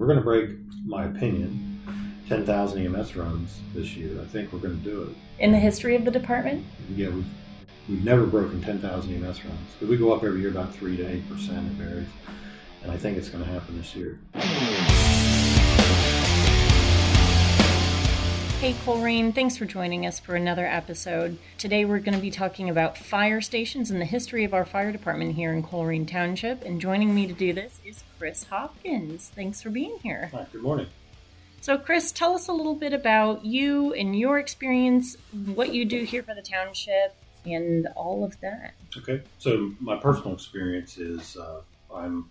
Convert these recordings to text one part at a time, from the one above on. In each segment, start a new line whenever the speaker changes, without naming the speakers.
we're going to break, my opinion, 10,000 EMS runs this year. I think we're going to do it.
In the history of the department?
Yeah, we've, we've never broken 10,000 EMS runs. Because we go up every year about 3 to 8%, it varies. And I think it's going to happen this year.
Hey, Colerain, thanks for joining us for another episode. Today we're going to be talking about fire stations and the history of our fire department here in Colerain Township. And joining me to do this is Chris Hopkins. Thanks for being here.
Hi, good morning.
So, Chris, tell us a little bit about you and your experience, what you do here for the township, and all of that.
Okay, so my personal experience is uh, I'm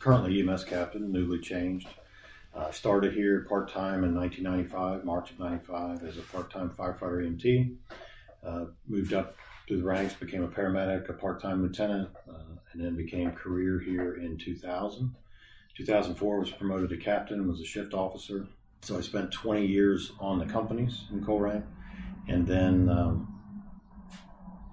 currently EMS captain, newly changed. Uh, started here part time in 1995, March of 95, as a part time firefighter EMT. Uh, moved up through the ranks, became a paramedic, a part time lieutenant, uh, and then became career here in 2000. 2004 was promoted to captain, was a shift officer. So I spent 20 years on the companies in Colerain, and then um,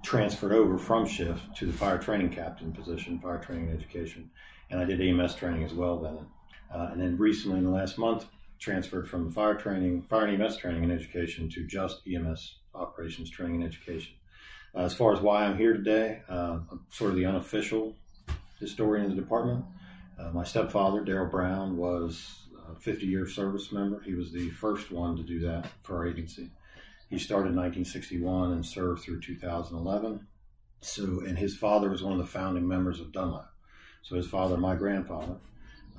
transferred over from shift to the fire training captain position, fire training and education, and I did EMS training as well then. Uh, and then recently, in the last month, transferred from fire training, fire and EMS training and education to just EMS operations training and education. Uh, as far as why I'm here today, uh, I'm sort of the unofficial historian of the department. Uh, my stepfather, Daryl Brown, was a 50 year service member. He was the first one to do that for our agency. He started in 1961 and served through 2011. So, and his father was one of the founding members of Dunlap. So, his father, my grandfather,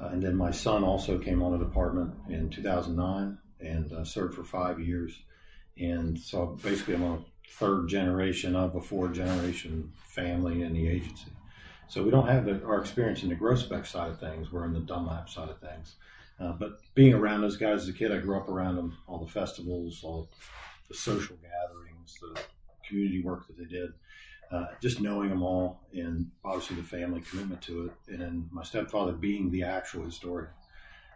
uh, and then my son also came on the department in 2009 and uh, served for five years. And so basically, I'm a third generation of a four generation family in the agency. So we don't have the, our experience in the Groesbeck side of things. We're in the Dunlap side of things. Uh, but being around those guys as a kid, I grew up around them, all the festivals, all the social gatherings, the community work that they did uh, just knowing them all and obviously the family commitment to it. And then my stepfather being the actual historian.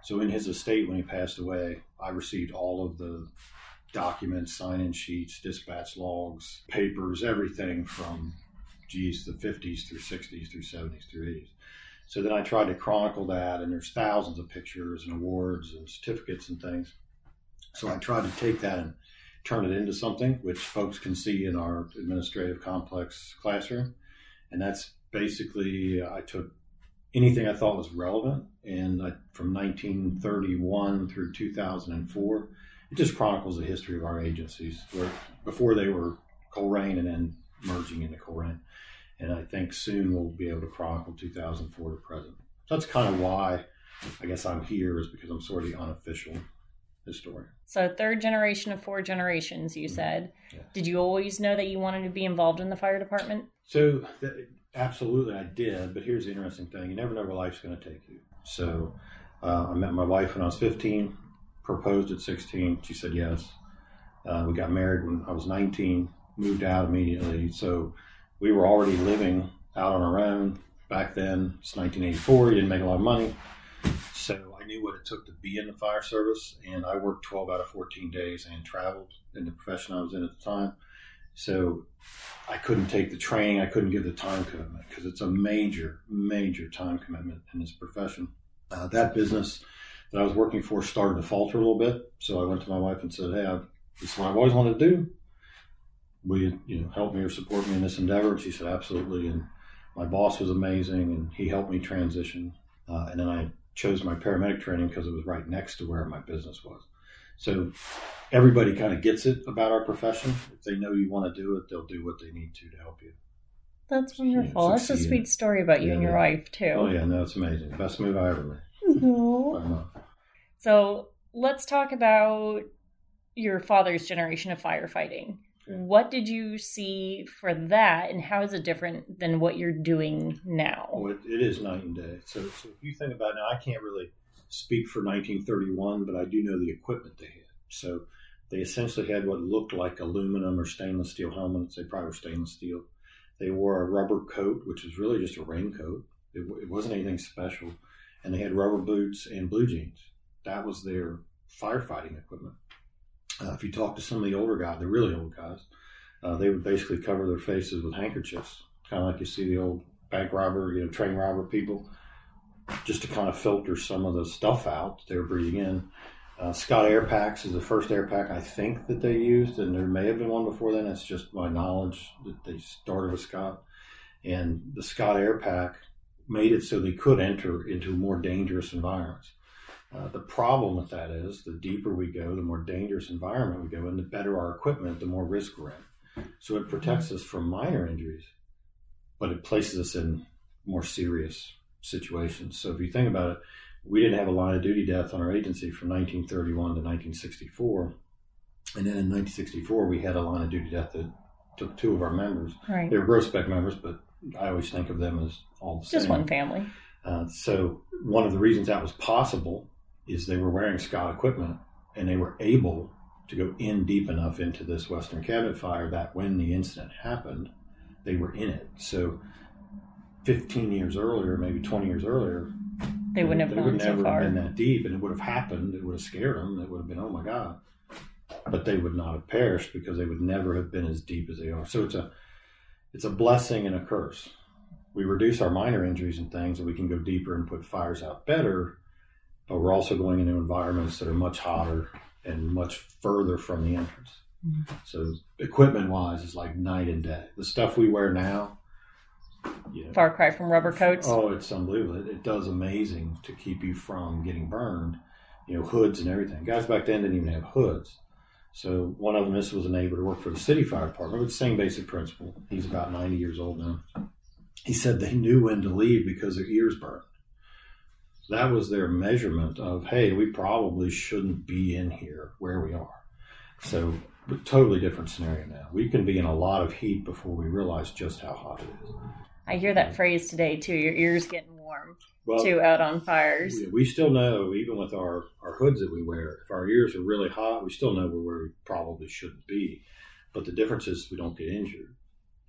So in his estate, when he passed away, I received all of the documents, sign-in sheets, dispatch logs, papers, everything from, geez, the 50s through 60s through 70s through 80s. So then I tried to chronicle that, and there's thousands of pictures and awards and certificates and things. So I tried to take that and turn it into something which folks can see in our administrative complex classroom. And that's basically, I took anything I thought was relevant, and I, from 1931 through 2004, it just chronicles the history of our agencies where before they were Colerain and then merging into Colerain. And I think soon we'll be able to chronicle 2004 to present. So that's kind of why I guess I'm here is because I'm sort of the unofficial historian.
So, third generation of four generations, you mm-hmm. said. Yeah. Did you always know that you wanted to be involved in the fire department?
So, absolutely, I did. But here's the interesting thing you never know where life's going to take you. So, uh, I met my wife when I was 15, proposed at 16. She said yes. Uh, we got married when I was 19, moved out immediately. So, we were already living out on our own. Back then, it's 1984, you didn't make a lot of money. Knew what it took to be in the fire service, and I worked 12 out of 14 days and traveled in the profession I was in at the time. So I couldn't take the training, I couldn't give the time commitment because it's a major, major time commitment in this profession. Uh, that business that I was working for started to falter a little bit. So I went to my wife and said, Hey, I've, this is what I've always wanted to do. Will you, you know, help me or support me in this endeavor? And she said, Absolutely. And my boss was amazing and he helped me transition. Uh, and then I chose my paramedic training because it was right next to where my business was. So everybody kind of gets it about our profession. If they know you want to do it, they'll do what they need to to help you.
That's wonderful. That's a sweet story about you yeah, and your wife too.
Oh yeah, no, it's amazing. Best move I ever made. Mm-hmm.
so let's talk about your father's generation of firefighting. What did you see for that, and how is it different than what you're doing now?
It, it is night and day. So, so if you think about it now, I can't really speak for 1931, but I do know the equipment they had. So they essentially had what looked like aluminum or stainless steel helmets. They probably were stainless steel. They wore a rubber coat, which was really just a raincoat. It, it wasn't anything special. And they had rubber boots and blue jeans. That was their firefighting equipment. Uh, if you talk to some of the older guys, the really old guys, uh, they would basically cover their faces with handkerchiefs, kind of like you see the old bank robber, you know, train robber people. just to kind of filter some of the stuff out that they were breathing in. Uh, Scott Air Packs is the first air pack I think that they used, and there may have been one before then. It's just my knowledge that they started with Scott. And the Scott Air Pack made it so they could enter into more dangerous environments. Uh, the problem with that is the deeper we go, the more dangerous environment we go, and the better our equipment, the more risk we're in. So it protects us from minor injuries, but it places us in more serious situations. So if you think about it, we didn't have a line of duty death on our agency from 1931 to 1964. And then in 1964, we had a line of duty death that took two of our members.
Right.
They were gross members, but I always think of them as all the same.
Just one family.
Uh, so one of the reasons that was possible is they were wearing Scott equipment and they were able to go in deep enough into this Western Cabinet fire that when the incident happened, they were in it. So 15 years earlier, maybe 20 years earlier,
They wouldn't have
they
gone
would
so far.
have been that deep, and it would have happened. It would have scared them. It would have been, oh my god! But they would not have perished because they would never have been as deep as they are. So it's a it's a blessing and a curse. We reduce our minor injuries and things, and we can go deeper and put fires out better. But we're also going into environments that are much hotter and much further from the entrance.
Mhm.
So equipment wise, it's like night and day. The stuff we wear now, you know,
Far cry from rubber coats.
Oh, it's unbelievable. It, it does amazing to keep you from getting burned. You know, hoods and everything. Guys back then didn't even have hoods. So one of them, this was a neighbor who worked for the city fire department with the same basic principle. He's about 90 years old now. He said they knew when to leave because their ears burned. That was their measurement of, hey, we probably shouldn't be in here where we are. So, totally different scenario now. We can be in a lot of heat before we realize just how hot it is.
I hear that phrase today too. Your ears getting warm
Well,
too out on fires.
We, we still know, even with our, our hoods that we wear, if our ears are really hot, we still know we're where we probably shouldn't be. But the difference is we don't get injured.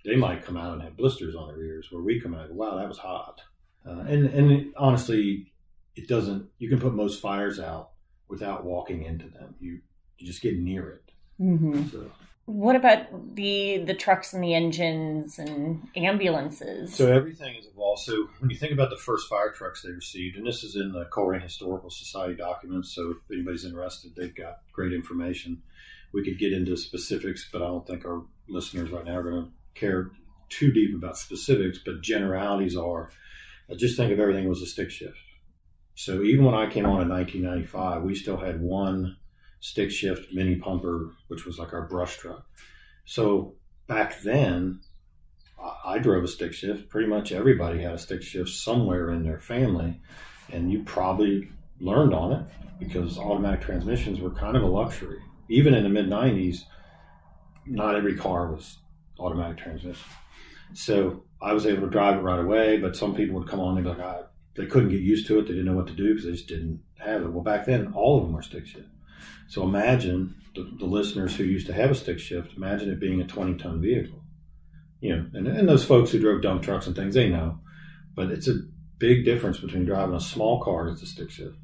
They might come out and have blisters on their ears, where we come out, wow, that was hot. Uh, and and honestly, it doesn't. You can put most fires out without walking into them. You you just get near it.
hmm
So
What about the the trucks and the engines and ambulances?
So everything is evolved. So when you think about the first fire trucks they received, and this is in the Colerain Historical Society documents, so if anybody's interested, they've got great information. We could get into specifics, but I don't think our listeners right now are going to care too deep about specifics. But generalities are, uh, just think of everything was a stick shift. So even when I came on in 1995, we still had one stick shift mini pumper, which was like our brush truck. So back then, I- drove a stick shift. Pretty much everybody had a stick shift somewhere in their family, and you probably learned on it because automatic transmissions were kind of a luxury. Even in the mid 90s, not every car was automatic transmission. So I was able to drive it right away, but some people would come on and be like, I, they couldn't get used to it. They didn't know what to do because they just didn't have it. Well, back then, all of them were stick shift. So imagine the, the listeners who used to have a stick shift, imagine it being a 20 ton vehicle. You know, and, and those folks who drove dump trucks and things, they know. But it's a big difference between driving a small car that's a stick shift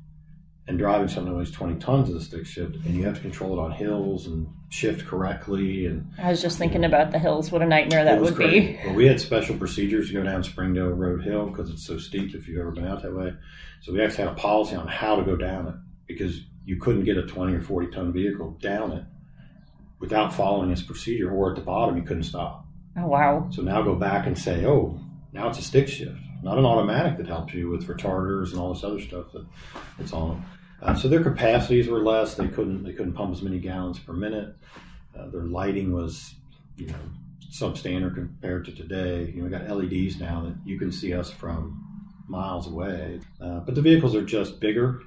and driving something that weighs 20 tons as a stick shift. And you have to control it on hills and shift correctly. And
I was just thinking about the hills. What a nightmare that would
crazy.
be.
Well, we had special procedures to go down Springdale Road Hill because it's so steep if you've ever been out that way. So we actually had a policy on how to go down it because you couldn't get a 20 or 40 ton vehicle down it without following this procedure, or at the bottom you couldn't stop.
Oh wow.
So now go back and say, oh, now it's a stick shift, not an automatic that helps you with retarders and all this other stuff that it's on. Uh, so their capacities were less. They couldn't they couldn't pump as many gallons per minute. Uh, their lighting was, you know, substandard compared to today. You know, we got LEDs now that you can see us from miles away. Uh, but the vehicles are just bigger,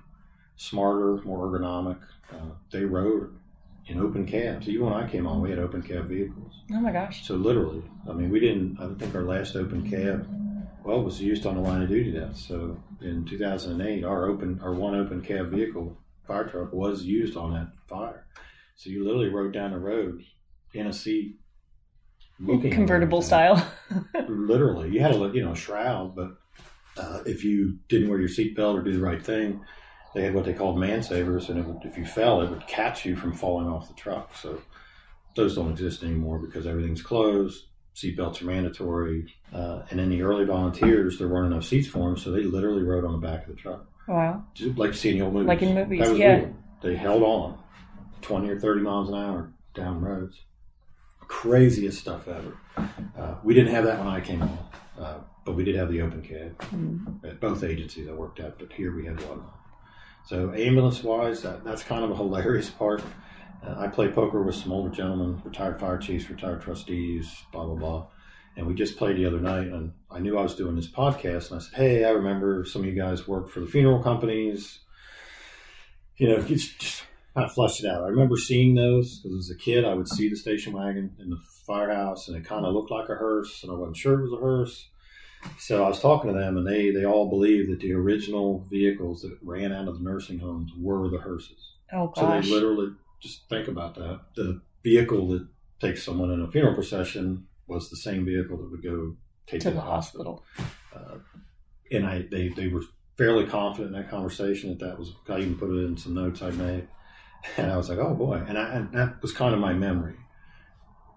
smarter, more ergonomic. Uh, they rode in open cabs. Even when I came on, we had open cab vehicles.
Oh my gosh.
So literally, I mean, we didn't. I think our last open cab, well, was used on the line of duty death. So in 2008, our open, our one open cab vehicle, fire truck, was used on that fire. So you literally rode down the road in a seat, looking
Convertible style.
Literally, you had a you know a shroud, but uh, if you didn't wear your seatbelt or do the right thing, they had what they called man savers, and it would, if you fell, it would catch you from falling off the truck. So those don't exist anymore because everything's closed. Seatbelts are mandatory. Uh, and in the early volunteers, there weren't enough seats for them, so they literally rode on the back of the truck.
Wow.
Just like you see in the old movies.
Like in movies,
That was
yeah.
real. They held on 20 or 30 miles an hour down roads. Craziest stuff ever. Uh, we didn't have that when I came on, uh, but we did have the open cab
Mm.
at both agencies I worked at, but here we had one. So ambulance wise, that, that's kind of a hilarious part. Uh, I play poker with some older gentlemen, retired fire chiefs, retired trustees, blah blah blah. And we just played the other night, and I knew I was doing this podcast, and I said, "Hey, I remember some of you guys work for the funeral companies. You know, just, just kind of flushed it out. I remember seeing those because as a kid, I would see the station wagon in the firehouse, and it kind of looked like a hearse, and I wasn't sure it was a hearse. So I was talking to them, and they they all believed that the original vehicles that ran out of the nursing homes were the hearses.
Oh gosh!
So they literally just think about that. The vehicle that takes someone in a funeral procession was the same vehicle that would go take
to
to
the hospital.
Uh, and I they, they were fairly confident in that conversation that that was. I even put it in some notes I made, and I was like, oh boy, and, I, and that was kind of my memory.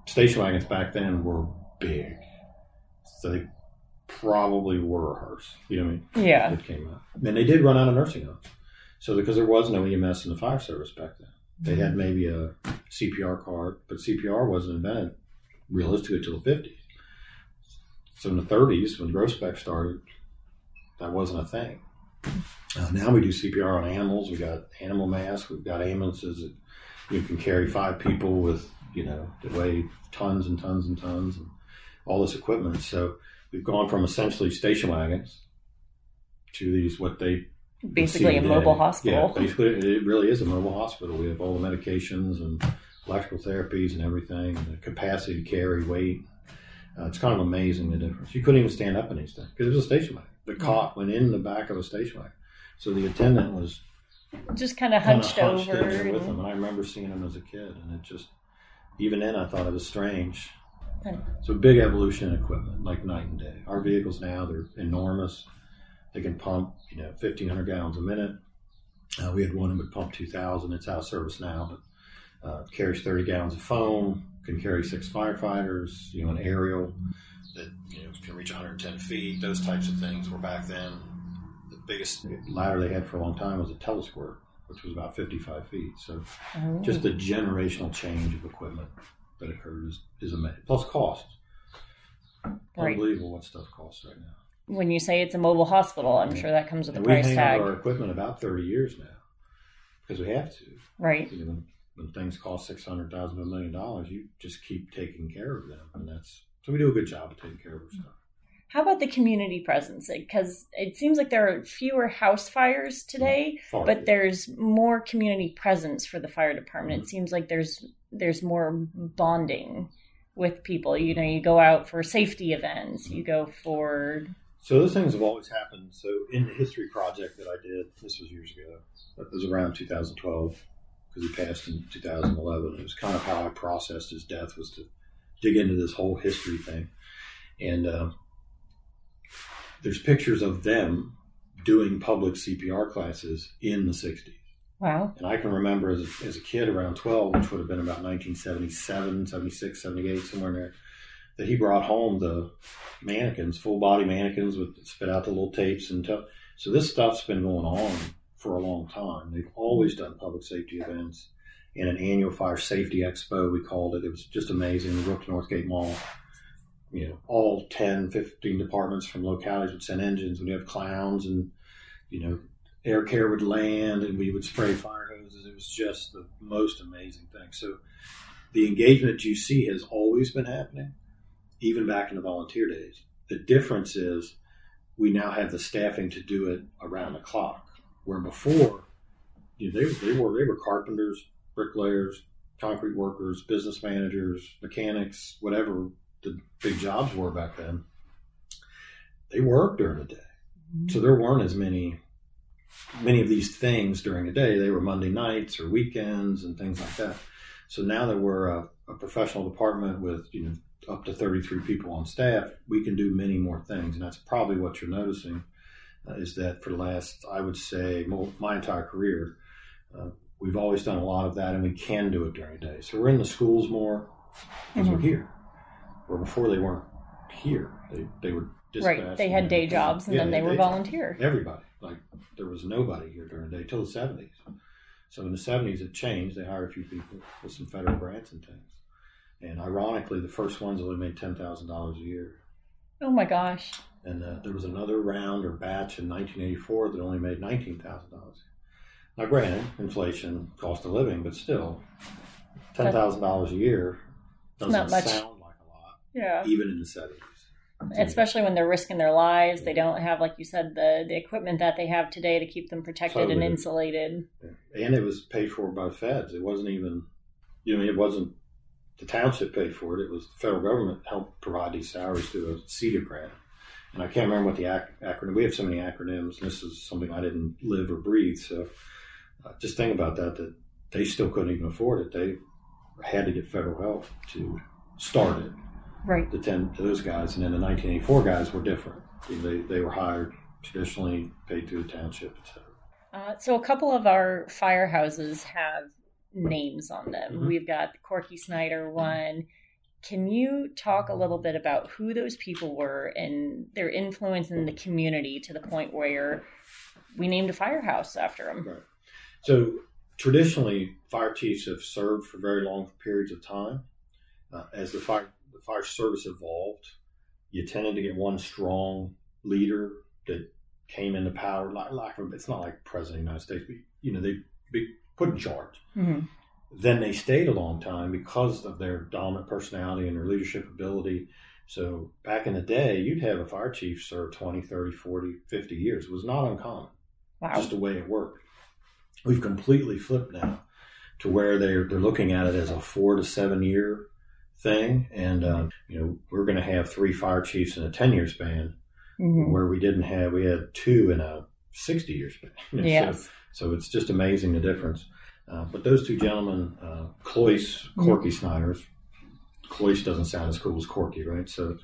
Station wagons back then were big, so they probably were a hearse. You know what I mean?
Yeah.
that came out. And they did run out of nursing homes. So because there was no EMS in the fire service back then, they
Mm-hmm.
had maybe a CPR card, but CPR wasn't invented realistically until the 50s. So in the 30s, when Groesbeck started, that wasn't a thing. Uh, now we do CPR on animals. We got animal masks. We've got ambulances that you can carry five people with, you know, that weigh tons and tons and tons and all this equipment. So we've gone from essentially station wagons to these what they
Basically, a mobile hospital.
Yeah, basically, it really is a mobile hospital. We have all the medications and electrical therapies and everything, and the capacity to carry weight. Uh, it's kind of amazing the difference. You couldn't even stand up in these things because it was a station wagon. The cot went in the back of a station wagon, so the attendant was
Just kind of hunched,
hunched
over.
in there with them. And I remember seeing them as a kid, and it just even then I thought it was strange. So big evolution in equipment, like night and day. Our vehicles now they're enormous. They can pump, you know, fifteen hundred gallons a minute. Uh, we had one that would pump two thousand. It's out of service now, but uh, carries thirty gallons of foam. Can carry six firefighters. You know, an aerial that you know can reach 110 feet. Those types of things were back then. The biggest ladder they had for a long time was a telesquirt, which was about 55 feet. So
Oh.
just the generational change of equipment that occurred is, is amazing. Plus cost.
Right.
Unbelievable what stuff costs right now.
When you say it's a mobile hospital, I'm sure that comes with a
And we
price
hang
tag.
our equipment about 30 years now because we have to.
Right.
You know, when, when things cost 600000 to a million dollars, you just keep taking care of them. And that's so we do a good job of taking care of our stuff.
How about the community presence? Because it seems like there are fewer house fires today,
Far
but there's more community presence for the fire department. It mm-hmm. seems like there's there's more bonding with people. You know, you go out for safety events, you mm-hmm. go for
So those things have always happened. So in the history project that I did, this was years ago. That was around 2012 because he passed in 2011. It was kind of how I processed his death was to dig into this whole history thing. And uh, there's pictures of them doing public CPR classes in the 60s.
wow,
And I can remember as a, as a kid around 12, which would have been about 1977, 76, 78, somewhere in there, that he brought home the mannequins, full body mannequins with spit out the little tapes. and t- So this stuff's been going on for a long time. They've always done public safety events. In an annual fire safety expo, we called it. It was just amazing. We went to Northgate Mall. You know, all 10, 15 departments from localities would send engines. We'd have clowns and, you know, air care would land and we would spray fire hoses. It was just the most amazing thing. So the engagement you see has always been happening, even back in the volunteer days. The difference is we now have the staffing to do it around the clock, where before you know, they, they were they were carpenters, bricklayers, concrete workers, business managers, mechanics, whatever the big jobs were back then. They worked during the day. Mm-hmm. So there weren't as many many of these things during the day. They were Monday nights or weekends and things like that. So now that we're a, a professional department with you know up to 33 people on staff, we can do many more things, and that's probably what you're noticing. Uh, is that for the last, I would say, mo- my entire career, uh, we've always done a lot of that, and we can do it during the day. So we're in the schools more because we're
Mhm.
here. where before they weren't here. They they were
right. They had day jobs and yeah, then they, they were volunteer.
Everybody like there was nobody here during the day till the seventies. So in the seventies it changed. They hired a few people with some federal grants and things. And ironically, the first ones only made ten thousand dollars a year.
Oh my gosh!
And uh, there was another round or batch in 1984 that only made nineteen thousand dollars. Now, granted, inflation, cost of living, but still, ten thousand dollars a year doesn't sound like a lot.
Yeah.
Even in the seventies.
Especially when they're risking their lives, they don't have, like you said, the the equipment that they have today to keep them protected totally. and insulated.
Yeah. And it was paid for by feds. It wasn't even, you know, it wasn't the township paid for it. It was the federal government helped provide these salaries through a CETA grant. And I can't remember what the ac- acronym. We have so many acronyms. This is something I didn't live or breathe. So uh, just think about that. That they still couldn't even afford it. They had to get federal help to start it.
Right.
The ten those guys, and then the 1984 guys were different. They they were hired traditionally, paid through the township, etc.
Uh, so a couple of our firehouses have names on them. Mm-hmm. We've got the Corky Snyder one. Can you talk a little bit about who those people were and their influence in the community to the point where we named a firehouse after them?
Right. So traditionally, fire chiefs have served for very long periods of time. Uh, as the fire the fire service evolved, you tended to get one strong leader that came into power. Like, like it's not like president of the United States, but you know they be put in charge. Mm-hmm. Then they stayed a long time because of their dominant personality and their leadership ability. So back in the day, you'd have a fire chief serve 20, 30, 40, 50 years. It was not uncommon. Wow. Just the way it worked. We've completely flipped now to where they're they're looking at it as a four to seven year thing, and uh, you know we're going to have three fire chiefs in a ten year span, mm-hmm. where we didn't have we had two in a sixty years span.
yes.
So, so it's just amazing the difference. Uh, but those two gentlemen, uh, Cloyce, Corky mm-hmm. Snyders, Cloyce doesn't sound as cool as Corky, right? So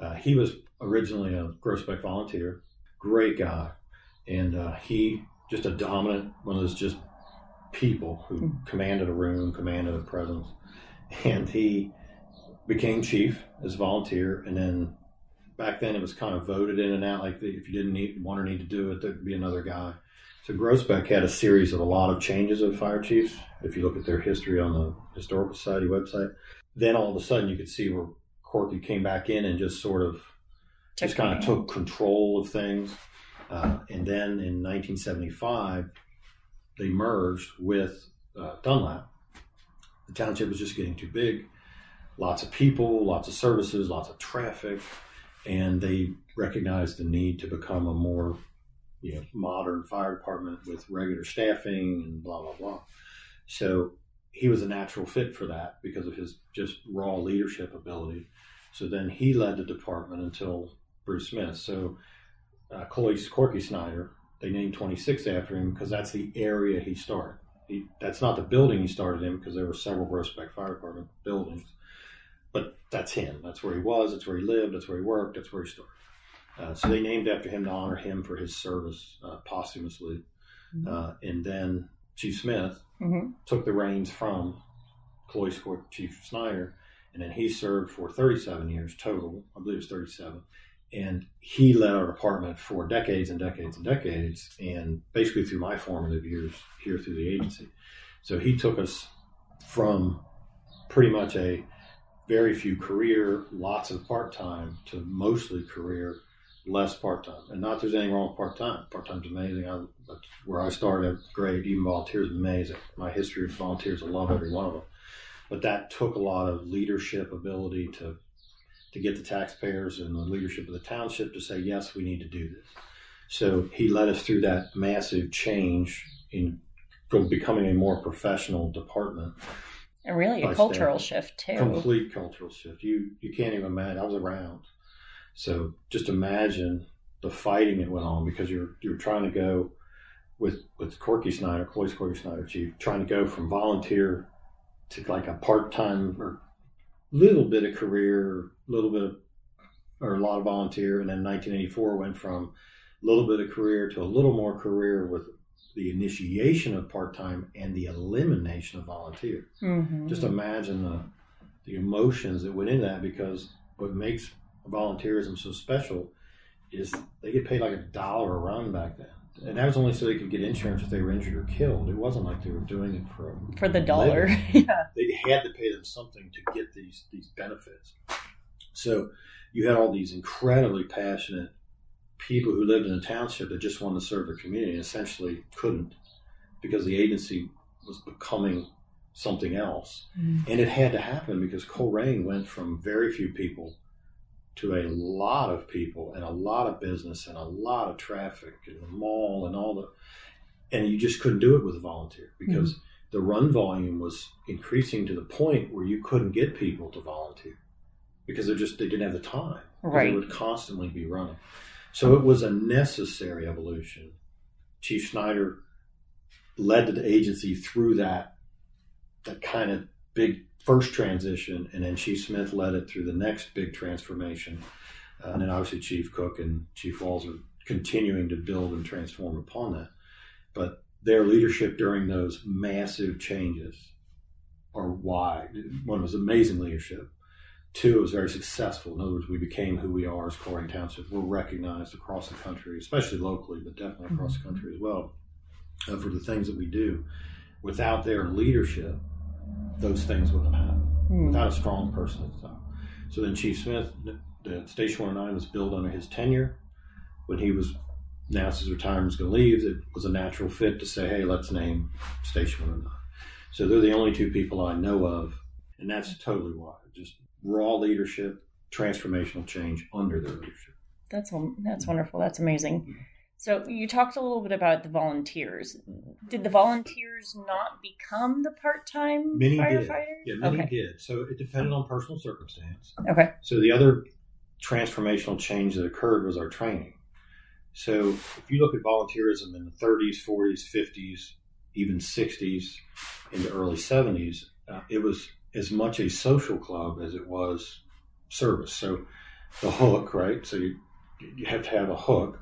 uh, he was originally a Groesbeck volunteer, great guy, and uh, he just a dominant one of those just people who mm-hmm. commanded a room, commanded a presence, and he became chief as a volunteer, and then back then it was kind of voted in and out. Like if you didn't need, want or need to do it, there'd be another guy. So Groesbeck had a series of a lot of changes of fire chiefs. If you look at their history on the Historical Society website, then all of a sudden you could see where Corky came back in and just sort of just kind of took control of things. Uh, and then in 1975, they merged with uh, Dunlap. The township was just getting too big. Lots of people, lots of services, lots of traffic, and they recognized the need to become a more you know, modern fire department with regular staffing and blah blah blah. So he was a natural fit for that because of his just raw leadership ability. So then he led the department until Bruce Smith. So uh, Corky Snyder, they named 26 after him because that's the area he started. He, that's not the building he started in because there were several Groesbeck Fire Department buildings, but that's him. That's where he was. That's where he lived. That's where he worked. That's where he started. Uh, so they named after him to honor him for his service uh, posthumously. Mm-hmm. Uh, and then Chief Smith mm-hmm. took the reins from Cloyce Court Chief Snyder, and then he served for 37 years total. I believe it was 37. And he led our department for decades and decades and decades, and basically through my formative years here through the agency. So he took us from pretty much a very few career, lots of part time, to mostly career less part time. And not there's anything wrong with part time. Part time's amazing. I, that's where I started. Great. Even volunteers amazing. My history of volunteers, I love every one of them. But that took a lot of leadership ability to to get the taxpayers and the leadership of the township to say yes, we need to do this. So he led us through that massive change in from becoming a more professional department.
And really a cultural staff. shift too.
Complete cultural shift. You you can't even imagine. I was around so just imagine the fighting that went on because you're you're trying to go with with Corky Snyder, Cloyce Corky Snyder Chief, trying to go from volunteer to like a part time or little bit of career, little bit of or a lot of volunteer, and then 1984 went from a little bit of career to a little more career with the initiation of part time and the elimination of volunteer. Mm-hmm. Just imagine the the emotions that went into that because what makes volunteerism so special is they get paid like a dollar a run back then. And that was only so they could get insurance if they were injured or killed. It wasn't like they were doing it for
for the dollar. yeah,
they had to pay them something to get these these benefits. So you had all these incredibly passionate people who lived in a township that just wanted to serve their community and essentially couldn't because the agency was becoming something else. Mm. And it had to happen because Colerain went from very few people to a lot of people and a lot of business and a lot of traffic and the mall and all the and you just couldn't do it with a volunteer because mm. the run volume was increasing to the point where you couldn't get people to volunteer because they just they didn't have the time.
Right.
They would constantly be running. So it was a necessary evolution. Chief Snyder led the agency through that that kind of big first transition, and then Chief Smith led it through the next big transformation, uh, and then obviously Chief Cook and Chief Walls are continuing to build and transform upon that. But their leadership during those massive changes are why one was amazing leadership. Two, it was very successful. In other words, we became who we are as Colerain Township. We're recognized across the country, especially locally, but definitely across the country as well, uh, for the things that we do. Without their leadership, those things wouldn't happen. Mm. Without a strong person at the top. So then Chief Smith, the Station 109 was built under his tenure. When he was announced his retirement was going to leave, it was a natural fit to say, hey, let's name Station 109. So they're the only two people I know of, and that's totally why. Just raw leadership, transformational change under their leadership.
That's that's wonderful. That's amazing. So you talked a little bit about the volunteers. Did the volunteers not become the part-time
many
firefighters?
Did. Yeah, many okay. did. So it depended on personal circumstance.
Okay.
So the other transformational change that occurred was our training. So if you look at volunteerism in the 30s, 40s, 50s, even 60s, into early 70s, uh, it was as much a social club as it was service. So the hook, right? So you, you have to have a hook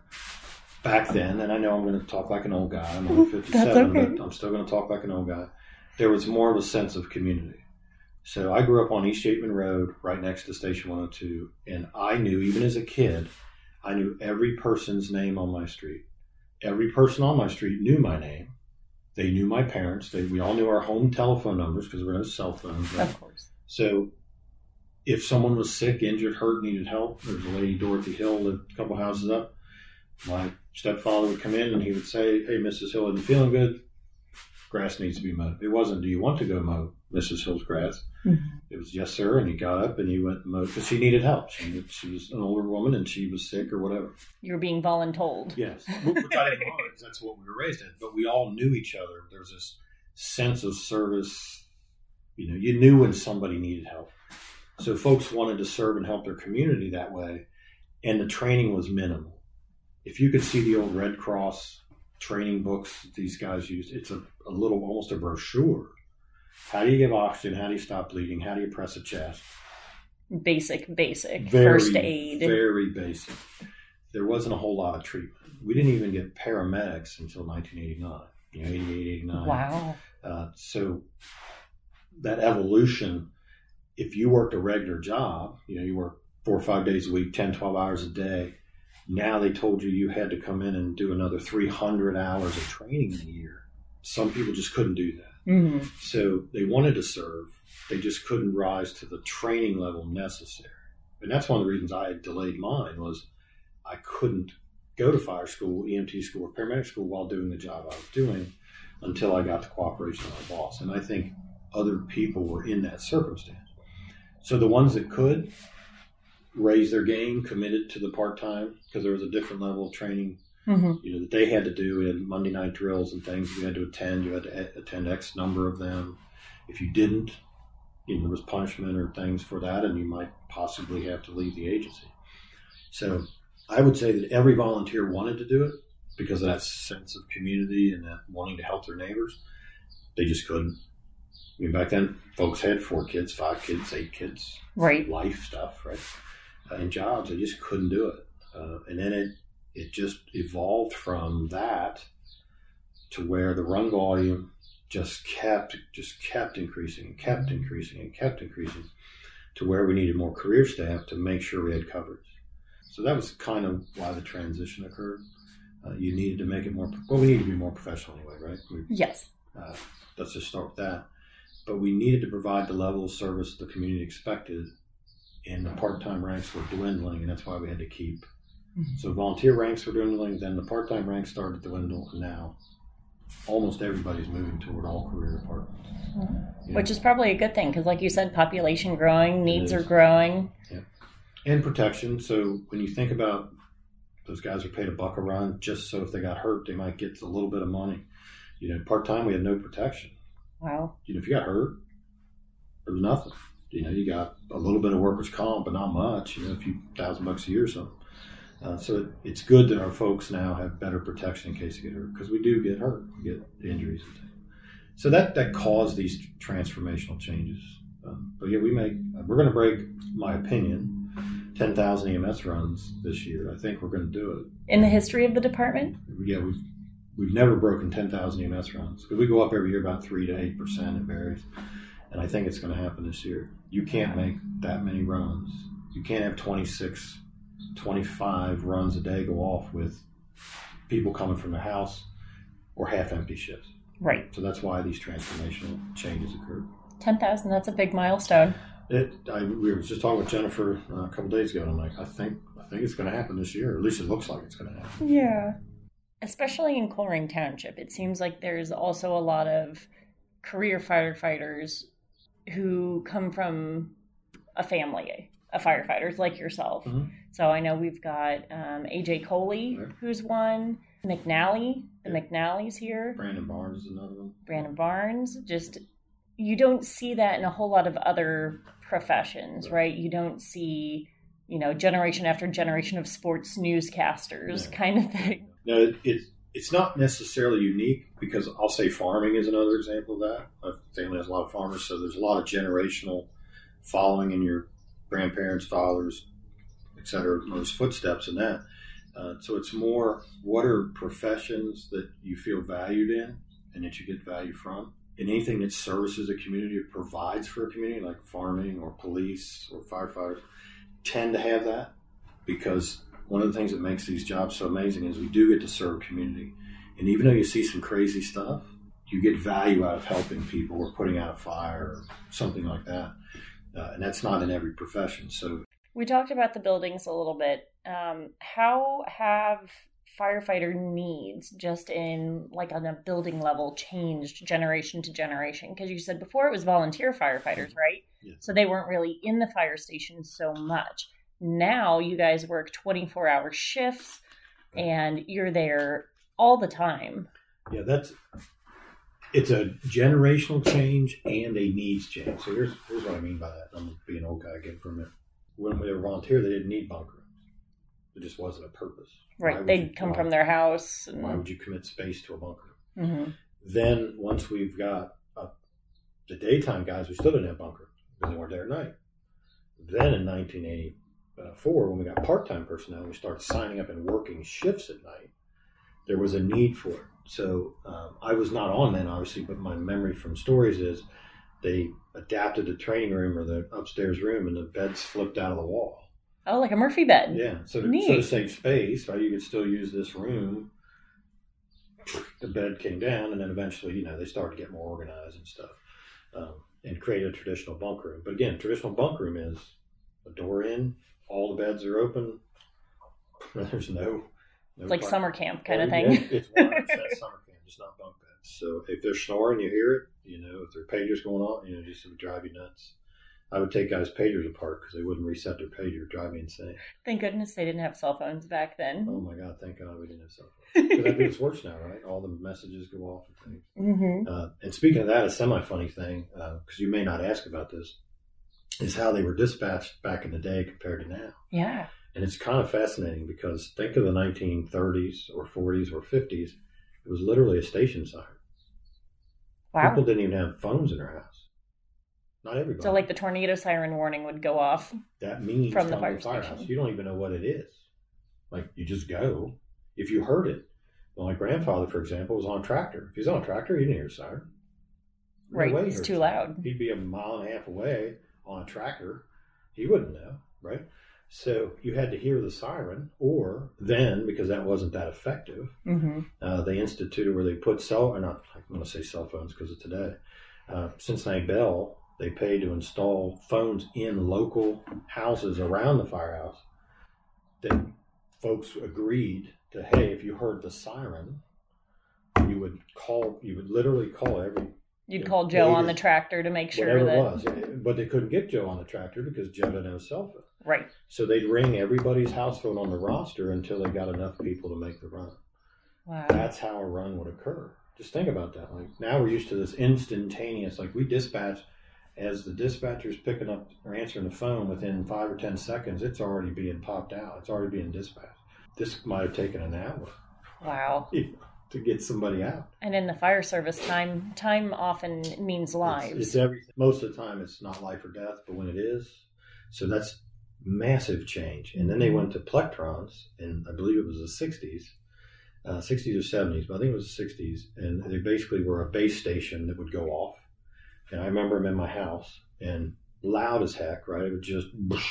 back then, and I know I'm going to talk like an old guy. I'm only 57, okay. but I'm still going to talk like an old guy. There was more of a sense of community. So I grew up on East Yateman Road, right next to Station 102, and I knew, even as a kid, I knew every person's name on my street. Every person on my street knew my name. They knew my parents. They, we all knew our home telephone numbers because there were no cell phones.
Right? Of course.
So if someone was sick, injured, hurt, needed help, there's a lady, Dorothy Hill, lived a couple houses up. My stepfather would come in and he would say, Hey, Mrs. Hill isn't feeling good. Grass needs to be mowed. It wasn't, Do you want to go mow Mrs. Hill's grass? Mm-hmm. It was, Yes, sir. And he got up and he went and mowed because she needed help. She, she was an older woman and she was sick or whatever.
You were being voluntold.
Yes. Which I didn't mind because that's what we were raised in. But we all knew each other. There was this sense of service. You know, you knew when somebody needed help. So folks wanted to serve and help their community that way. And the training was minimal if you could see the old Red Cross training books these guys used, it's a, a little almost a brochure. How do you give oxygen? How do you stop bleeding? How do you press a chest?
Basic, basic
very,
first aid.
Very basic. There wasn't a whole lot of treatment. We didn't even get paramedics until 1989, you know, 88, 89.
Wow.
Uh, so that evolution, if you worked a regular job, you know, you work four or five days a week, 10, 12 hours a day, now they told you you had to come in and do another 300 hours of training in a year. Some people just couldn't do that. Mm-hmm. So they wanted to serve, they just couldn't rise to the training level necessary. And that's one of the reasons I delayed mine was I couldn't go to fire school, EMT school, or paramedic school while doing the job I was doing until I got the cooperation of my boss. And I think other people were in that circumstance. So the ones that could, raised their game, committed to the part time because there was a different level of training. Mm-hmm. You know that they had to do in Monday night drills and things. You had to attend. You had to attend X number of them. If you didn't, you know, there was punishment or things for that, and you might possibly have to leave the agency. So I would say that every volunteer wanted to do it because of that sense of community and that wanting to help their neighbors. They just couldn't. I mean, back then, folks had four kids, five kids, eight kids,
right?
Life stuff, right? And jobs. they just couldn't do it. Uh, and then it, it just evolved from that to where the run volume just kept just kept increasing and kept increasing and kept increasing to where we needed more career staff to make sure we had coverage. So that was kind of why the transition occurred. Uh, you needed to make it more well. We need to be more professional anyway, right? We,
Yes.
uh, let's just start with that. But we needed to provide the level of service the community expected, and the part-time ranks were dwindling, and that's why we had to keep.
Mhm.
So volunteer ranks were dwindling, then the part-time ranks started to dwindle, and now almost everybody's moving toward all career departments. Know,
Which is probably a good thing because, like you said, population growing, needs are growing. Yeah.
and protection. So when you think about those guys are paid a buck a run, just so if they got hurt, they might get a little bit of money. You know, part-time we had no protection.
Wow.
you know, if you got hurt, there was nothing. You know, you got a little bit of workers' comp, but not much. You know, a few thousand bucks a year or something. Uh, so it, it's good that our folks now have better protection in case they get hurt because we do get hurt, we get injuries and. So that that caused these transformational changes. Um, but yeah, we make we're going to break, my opinion, ten thousand EMS runs this year. I think we're going to do it.
In the history of the department?
Yeah, we've we've never broken ten thousand EMS runs because we go up every year about three to eight percent. It varies, and I think it's going to happen this year. You can't make that many runs. You can't have 26, 25 runs a day go off with people coming from the house or half empty shifts.
Right.
So that's why these transformational changes occurred.
10,000, that's a big milestone.
It, I, we were just talking with Jennifer uh, a couple days ago, and I'm like, I think I think it's going to happen this year. At least it looks like it's going to happen.
Yeah. Especially in Colerain Township, it seems like there's also a lot of career firefighters who come from a family of firefighters like yourself.
Mhm.
So I know we've got um, AJ Coley,
Right.
who's one, McNally, the
Yeah.
McNally's here,
Brandon Barnes is another one.
Brandon Barnes. Just you don't see that in a whole lot of other professions, right? You don't see, you know, generation after generation of sports newscasters
Yeah.
kind of thing.
No, it, it, it's not necessarily unique because I'll say farming is another example of that. My family has a lot of farmers, so there's a lot of generational following in your grandparents, fathers, et cetera, those footsteps in that. Uh, so it's more what are professions that you feel valued in and that you get value from? And anything that services a community or provides for a community, like farming or police or firefighters, tend to have that because one of the things that makes these jobs so amazing is we do get to serve community. And even though you see some crazy stuff, you get value out of helping people or putting out a fire or something like that. Uh, and that's not in every profession. So
We talked about the buildings a little bit. Um, how have firefighter needs just in like on a building level changed generation to generation? Because you said before it was volunteer firefighters, right?
Yeah.
So they weren't really in the fire station so much. Now you guys work 24 hour shifts and you're there all the time.
yeah, that's it's a generational change and a needs change. So here's here's what I mean by that. I'm gonna be an old guy again for a minute. When they were volunteer, they didn't need bunk rooms. It just wasn't a purpose.
Right. They'd
you-
come
why-
from their house.
Why would you commit space to a bunk room?
Mhm.
Then once we've got uh, the daytime guys, we still didn't have bunk rooms because they weren't there at night. Then in 1984, when we got part-time personnel, we started signing up and working shifts at night. There was a need for it. So um, I was not on then, obviously, but my memory from stories is they adapted the training room or the upstairs room, and the beds flipped out of the wall.
Oh, like a Murphy bed.
Yeah, so to,
Neat.
so to save space, right, you could still use this room. The bed came down, and then eventually, you know, they started to get more organized and stuff, um, and create a traditional bunk room. But again, traditional bunk room is a door in, all the beds are open. There's no, no
It's like summer camp kind of
Oh,
thing.
yeah, it's set summer camp, just not bunk beds. So if they're snoring, you hear it. You know, if their pagers going on, you know, just it would drive you nuts. I would take guys' pagers apart because they wouldn't reset their pager, drive me insane.
Thank goodness they didn't have cell phones back then.
Oh my God! Thank God we didn't have cell phones. Because I think it's worse now, right? All the messages go off and things.
hmm
Uh, and speaking of that, a semi-funny thing, because you may not ask about this, is how they were dispatched back in the day compared to now.
Yeah.
And it's kind of fascinating because think of the 1930s or 40s or 50s. It was literally a station siren.
Wow.
People didn't even have phones in their house. Not everybody.
So, like the tornado siren warning would go off.
that means
from the fire
firehouse. You don't even know what it is. Like you just go. If you heard it, Well, my grandfather, for example, was on a tractor. If he's on a tractor, he didn't hear a siren. No
right, it's too
a
loud.
He'd be a mile and a half away on a tractor. He wouldn't know, right? So you had to hear the siren, or then because that wasn't that effective,
hmm
uh, they instituted where they put cell, or not, I'm going to say cell phones because of today. Uh, Cincinnati Bell, they paid to install phones in local houses around the firehouse. Then folks agreed to, hey, if you heard the siren, you would call, you would literally call every
You'd call Joe on the tractor to make sure
whatever
that.
it was. But they couldn't get Joe on the tractor because Joe didn't have a cell phone.
Right.
So they'd ring everybody's house phone on the roster until they got enough people to make the run.
Wow.
That's how a run would occur. Just think about that. Like now we're used to this instantaneous. Like we dispatch, as the dispatcher's picking up or answering the phone within five or ten seconds, it's already being popped out. It's already being dispatched. This might have taken an hour
Wow.
to get somebody out.
And in the fire service, time time often means lives.
It's, it's everything. Most of the time, it's not life or death, but when it is, so that's massive change. And then they went to plectrons, and I believe it was the '60s, uh, '60s or '70s, but I think it was the '60s, and they basically were a base station that would go off. And I remember them in my house, and loud as heck, right? It would just,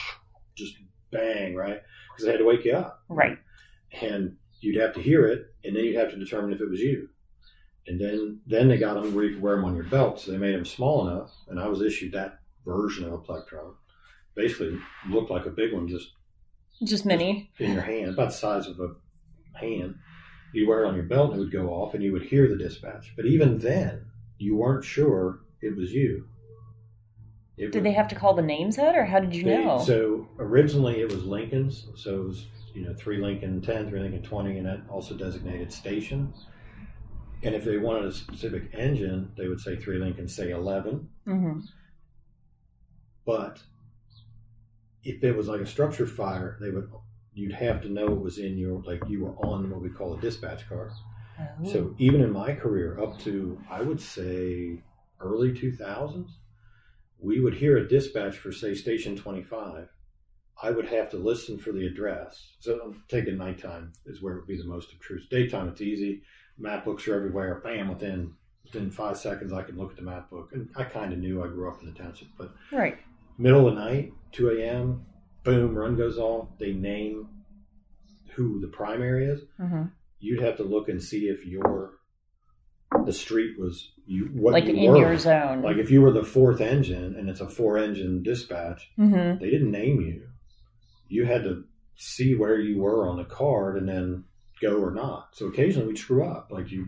just bang, right? Because they had to wake you up
right.
and you'd have to hear it, and then you'd have to determine if it was you. And then then they got them where you could wear them on your belt, so they made them small enough. And I was issued that version of a plectron. Basically, looked like a big one, just
Just mini.
in your hand, about the size of a hand. You wear it on your belt, and it would go off, and you would hear the dispatch. But even then, you weren't sure it was you. It
Did
would-
they have to call the names out, or how did you
they-
know?
So originally it was Lincoln's, so it was you know three Lincoln 10, three Lincoln 20, and that also designated station. And if they wanted a specific engine, they would say three Lincoln, say 11.
hmm
But if it was like a structure fire, they would you'd have to know it was in your like you were on what we call a dispatch car.
Oh.
So even in my career, up to I would say early 2000s, we would hear a dispatch for say station 25. I would have to listen for the address. So I'm taking nighttime is where it would be the most obtrusive. Daytime it's easy. Map books are everywhere. Bam, within within five seconds I can look at the map book. And I kind of knew I grew up in the township, but
right.
Middle of the night, 2 a.m., boom, run goes off. They name who the primary is
hmm
you'd have to look and see if your the street was you what
Like
you
in
were.
your zone.
Like if you were the fourth engine and it's a four engine dispatch,
hmm
they didn't name you. You had to see where you were on the card and then go or not. So occasionally we'd screw up. Like you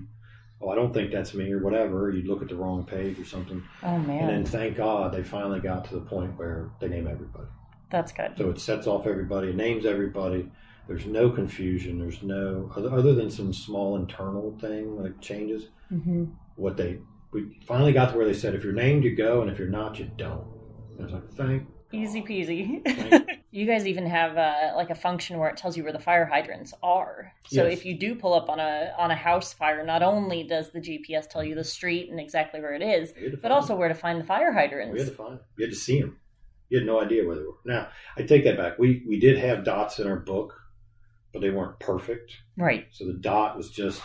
oh I don't think that's me or whatever. You'd look at the wrong page or something.
Oh man.
And then thank God they finally got to the point where they name everybody.
that's good.
So it sets off everybody, names everybody. There's no confusion. There's no other, other than some small internal thing like changes.
hmm
What they we finally got to where they said if you're named you go and if you're not you don't. And I was like thank.
Easy peasy.
Thank-
you guys even have uh, like a function where it tells you where the fire hydrants are. So
Yes.
if you do pull up on a on a house fire, not only does the GPS tell you the street and exactly where it is,
We
but also
them.
where to find the fire hydrants.
we had to find them. You had to see them. You had no idea where they were. Now I take that back. We we did have dots in our book, but they weren't perfect.
Right.
So the dot was just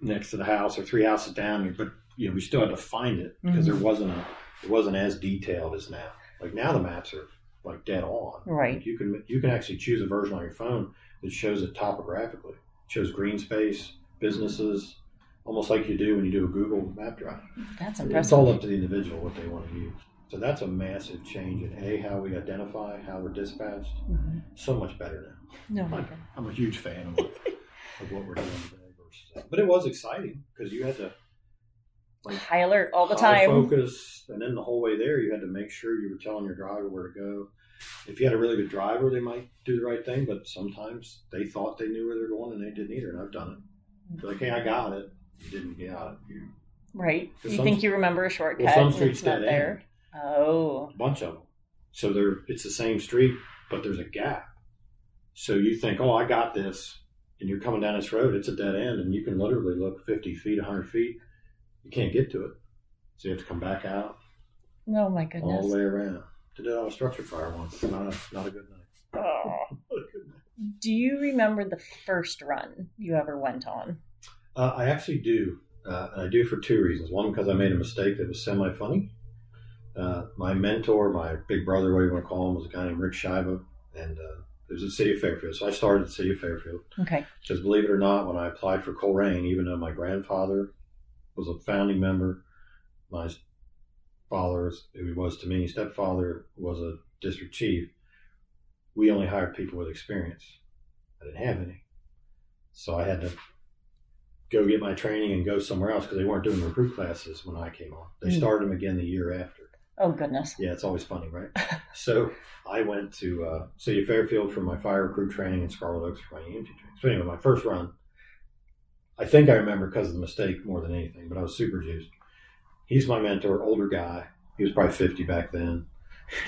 next to the house or three houses down. But you know, we still had to find it because
Mhm.
there wasn't a it wasn't as detailed as now. Like now, the maps are like dead on.
Right.
You can you can actually choose a version on your phone that shows it topographically. It shows green space, businesses, almost like you do when you do a Google Map drive.
That's impressive.
It's all up to the individual what they want to use. So that's a massive change in a how we identify, how we're dispatched.
Mhm.
So much better now.
No,
I'm. I'm a huge fan of, of what we're doing today versus that. But it was exciting because you had to like
high alert all the
high
time.
focus, and then the whole way there, you had to make sure you were telling your driver where to go. If you had a really good driver, they might do the right thing, but sometimes they thought they knew where they're going and they didn't either. And I've done it. They're like, hey, I got it. You didn't get it. You,
Right. You
some-
think you remember a shortcut
well, some streets
not
dead
there.
end.
Oh.
a bunch of them. So there, it's the same street, but there's a gap. So you think, oh, I got this, and you're coming down this road. It's a dead end, and you can literally look 50 feet, 100 feet. You can't get to it, so you have to come back out
Oh my goodness!
all the way around. Did it on a structure fire once. Not a, not a good night.
Oh.
Good night.
Do you remember the first run you ever went on?
Uh, I actually do. Uh, and I do for two reasons. One, because I made a mistake that was semi funny. Uh, my mentor, my big brother, what you want to call him, was a guy named Rick Shiva, and uh, it was the city of Fairfield. So I started at the city of Fairfield.
Okay.
Because believe it or not, when I applied for Colerain, even though my grandfather was a founding member, my father, who he was to me, stepfather was a district chief, we only hired people with experience. I didn't have any. So I had to go get my training and go somewhere else because they weren't doing recruit classes when I came on. They
Mm.
started them again the year after.
Oh goodness.
Yeah, it's always funny, right? so I went to uh, City of Fairfield for my fire recruit training and Scarlet Oaks for my EMT training. So anyway, my first run, I think I remember because of the mistake more than anything, but I was super juiced. He's my mentor, older guy. He was probably 50 back then.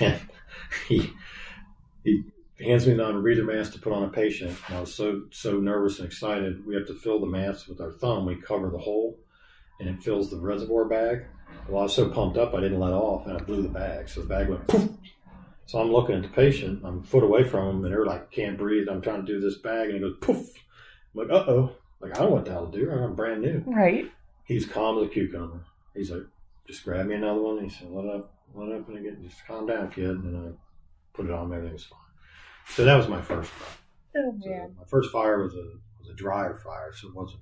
And he, he hands me the rebreather mask to put on a patient. And I was so, so nervous and excited. We have to fill the mask with our thumb. We cover the hole and it fills the reservoir bag. Well, I was so pumped up, I didn't let off, and I blew the bag. So the bag went poof. So I'm looking at the patient. I'm a foot away from him, and they're like, "Can't breathe." I'm trying to do this bag, and he goes poof. I'm like, "Uh oh!" Like I don't know what the hell to do. I'm brand new.
Right.
He's calm as a cucumber. He's like, "Just grab me another one." He said, "Let up, let up, and again, just calm down, kid." And I put it on. Everything was fine. So that was my first run.
Oh
So
man.
my first fire was a was a dryer fire, so it wasn't.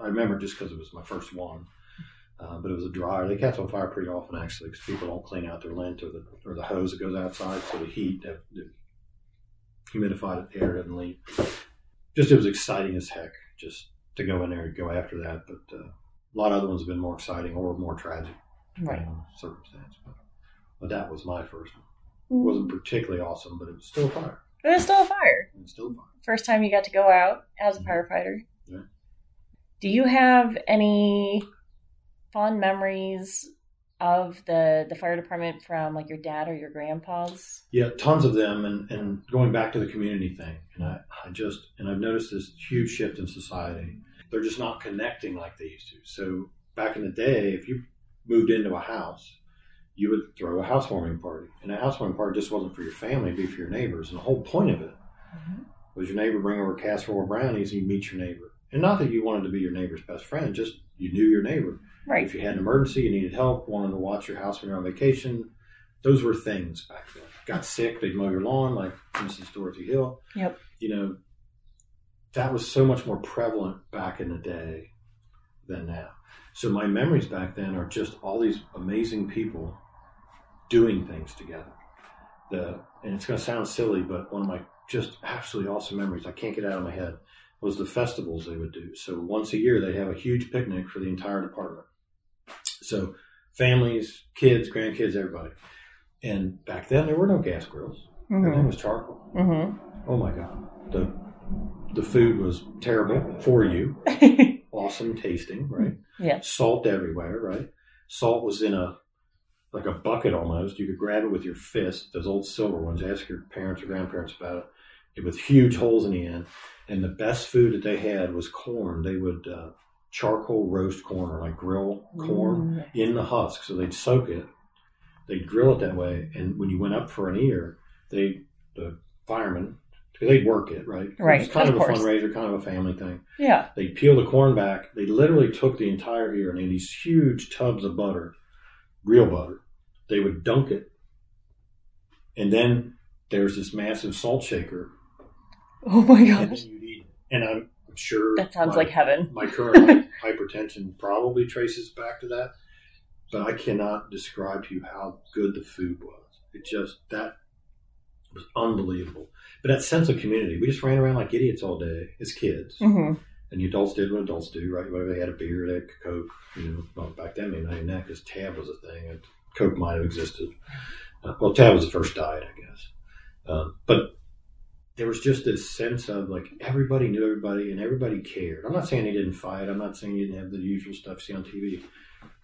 I remember just because it was my first one, uh, but it was a dryer. They catch on fire pretty often actually, because people don't clean out their lint or the or the hose that goes outside, so the heat, the, the humidified air doesn't leave. Just it was exciting as heck, just to go in there and go after that. But uh, a lot of other ones have been more exciting or more tragic,
Right.
circumstance. But, but that was my first one. It wasn't particularly awesome, but it was still a fire.
It was still a fire.
It was still a fire.
First time you got to go out as a
Mhm.
firefighter.
Yeah.
Do you have any fond memories of the the fire department from like your dad or your grandpa's?
Yeah, tons of them, and, and going back to the community thing, and I, I just and I've noticed this huge shift in society. They're just not connecting like they used to. So back in the day, if you moved into a house, you would throw a housewarming party, and a housewarming party just wasn't for your family; it'd be for your neighbors. And the whole point of it mm-hmm. was your neighbor bring over casserole brownies, and you meet your neighbor. And not that you wanted to be your neighbor's best friend, just you knew your neighbor.
Right.
If you had an emergency, you needed help, wanted to watch your house when you're on vacation, those were things back then. Got sick, they'd mow your lawn, like Mrs. Dorothy Hill.
Yep.
You know, that was so much more prevalent back in the day than now. So my memories back then are just all these amazing people doing things together. The and it's going to sound silly, but one of my just absolutely awesome memories I can't get out of my head was the festivals they would do. So once a year they'd have a huge picnic for the entire department. So families, kids, grandkids, everybody. And back then there were no gas grills. Everything
hmm
was charcoal.
hmm
Oh my god. The the food was terrible for you. Awesome tasting, right?
Yeah.
Salt everywhere, right? Salt was in a like a bucket almost. You could grab it with your fist, those old silver ones. Ask your parents or grandparents about it. It with huge holes in the end. And the best food that they had was corn. They would uh, charcoal roast corn or like grill corn
Mm.
in the husk. So they'd soak it, they'd grill it that way, and when you went up for an ear, they the firemen they'd work it right.
Right,
It was kind
of
of, a
course.
fundraiser, kind of a family thing.
Yeah.
They'd peel the corn back. They literally took the entire ear and in these huge tubs of butter, real butter. They would dunk it, and then there's this massive salt shaker,
Oh my
and
gosh.
then you'd eat. And I'm sure
That sounds
my-
like heaven.
my current hypertension probably traces back to that, but I cannot describe to you how good the food was. It just that was unbelievable. But that sense of community, we just ran around like idiots all day as kids,
hmm
and the adults did what adults do, right? Whether they had a beer, they had Coke, you know. Well, back then, maybe not even that because Tab was a thing. and Coke might have existed. Uh, well, Tab was the first diet, I guess. Um, but there was just this sense of like everybody knew everybody and everybody cared. I'm not saying they didn't fight. I'm not saying you didn't have the usual stuff you see on TV.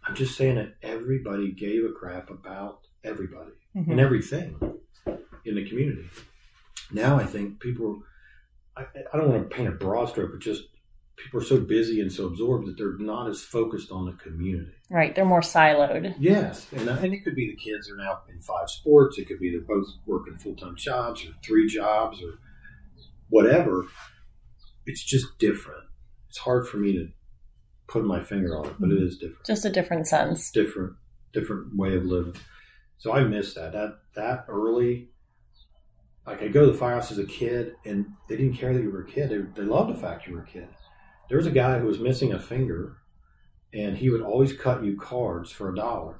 I'm just saying that everybody gave a crap about everybody
hmm
and everything in the community. Now I think people, I, I don't want to paint a broad stroke, but just people are so busy and so absorbed that they're not as focused on the community.
Right. They're more siloed.
Yes, and, uh, and it could be the kids are now in five sports. It could be they're both working full time jobs or three jobs or whatever. It's just different. It's hard for me to put my finger on it, but it is different.
Just a different sense.
Different, different way of living. So I miss that. That that early. Like I go to the firehouse as a kid, and they didn't care that you were a kid. They, they loved the fact you were a kid. There was a guy who was missing a finger, and he would always cut you cards for a dollar.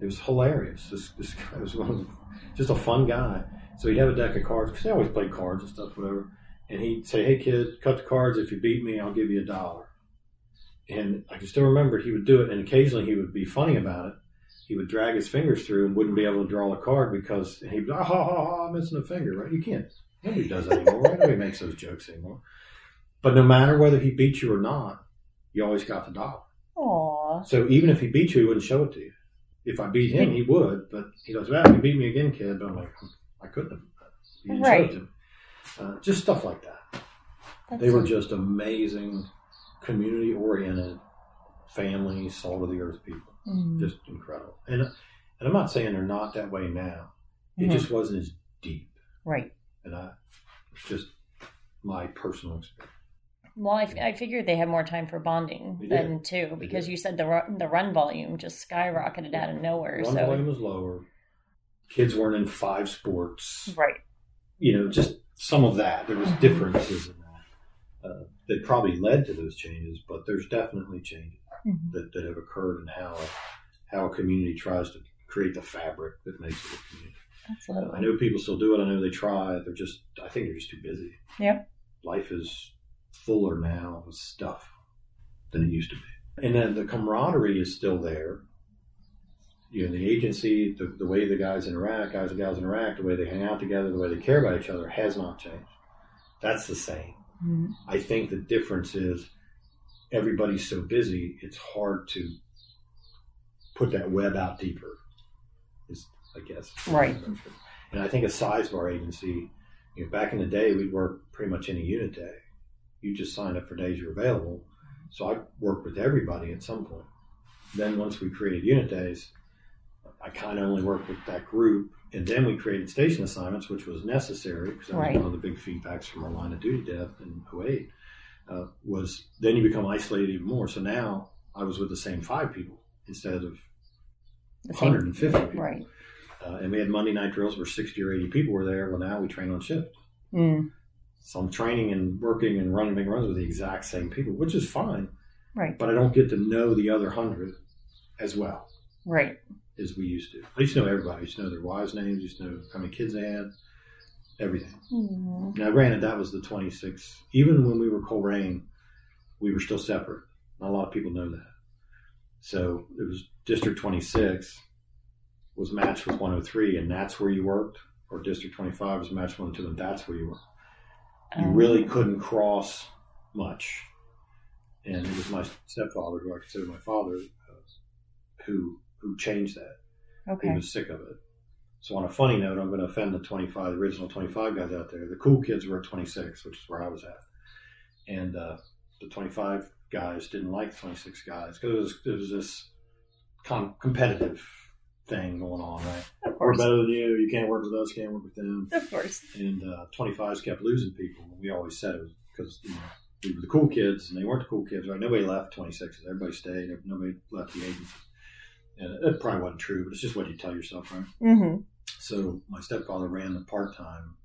It was hilarious. This this guy was the, just a fun guy. So he'd have a deck of cards because they always played cards and stuff, whatever. And he'd say, "Hey kid, cut the cards. If you beat me, I'll give you a dollar." And I can still remember he would do it, and occasionally he would be funny about it. He would drag his fingers through and wouldn't be able to draw a card because he'd be, ah, ha, ha, ha, I'm missing a finger, right? You can't. Nobody does that anymore. Right? Nobody makes those jokes anymore. But no matter whether he beat you or not, you always got the dollar.
Aww.
So even if he beat you, he wouldn't show it to you. If I beat him, he would, but he goes, well, you beat me again, kid. But I'm like, I couldn't have.
Right.
show it to. Uh, just stuff like that.
That's
They were just amazing, community oriented, family, salt of the earth people.
Mm.
Just incredible. And and I'm not saying they're not that way now. It
Mhm.
just wasn't as deep.
right.
And I, it's just my personal experience.
Well, I, f- I figured they had more time for bonding
They
than too, because you said the run, the run volume just skyrocketed out of nowhere.
Run
so
volume was lower. Kids weren't in five sports.
right,
You know, just some of that. There was
Mhm.
differences in that uh, that probably led to those changes, but there's definitely changes
Mhm.
that, that have occurred and how how a community tries to create the fabric that makes it a community.
absolutely.
I know people still do it. I know they try. They're just, I think they're just too busy.
Yeah.
Life is fuller now with stuff than it used to be. And then the camaraderie is still there. You know, the agency, the, the way the guys interact, guys and gals interact, the way they hang out together, the way they care about each other has not changed. That's the same.
Mhm.
I think the difference is everybody's so busy, it's hard to put that web out deeper. Is I guess
Right.
And I think the size of our agency, you know, back in the day, we'd work pretty much any unit day. You just signed up for days you're available. So I worked with everybody at some point. Then once we created unit days, I kind of only worked with that group. And then we created station assignments, which was necessary because that
Right.
was one of the big feedbacks from our line of duty death in 08. Uh, was then you become isolated even more. So now I was with the same five people instead of
same-
150 people.
Right.
Uh, and we had Monday night drills where 60 or 80 people were there. Well, now we train on shift.
Mm.
So I'm training and working and running big runs with the exact same people, which is fine.
Right.
But I don't get to know the other hundred as well
Right.
as we used to. I used to know everybody. I used to know their wives' names. I used to know how many kids they had. Everything.
Mm.
Now, granted, that was the 26. Even when we were Colerain, we were still separate. Not a lot of people know that. So it was District 26 was matched with 103, and that's where you worked, or District 25 was matched 102, and that's where you worked. You
Um,
really couldn't cross much. And it was my stepfather, who I consider my father, uh, who who changed that.
Okay.
He was sick of it. So on a funny note, I'm going to offend the 25, the original 25 guys out there. The cool kids were at 26, which is where I was at. And uh, the 25 guys didn't like the 26 guys because it was, it was this com- competitive thing going on, right?
Of
We're better than you. You can't work with us. Can't work with them.
Of course.
And uh, 25s kept losing people. We always said it was because you know, we were the cool kids and they weren't the cool kids. Right? Nobody left 26s. Everybody stayed. Nobody left the agency. And it probably wasn't true, but it's just what you tell yourself, right?
Mm hmm
So my stepfather ran the part-time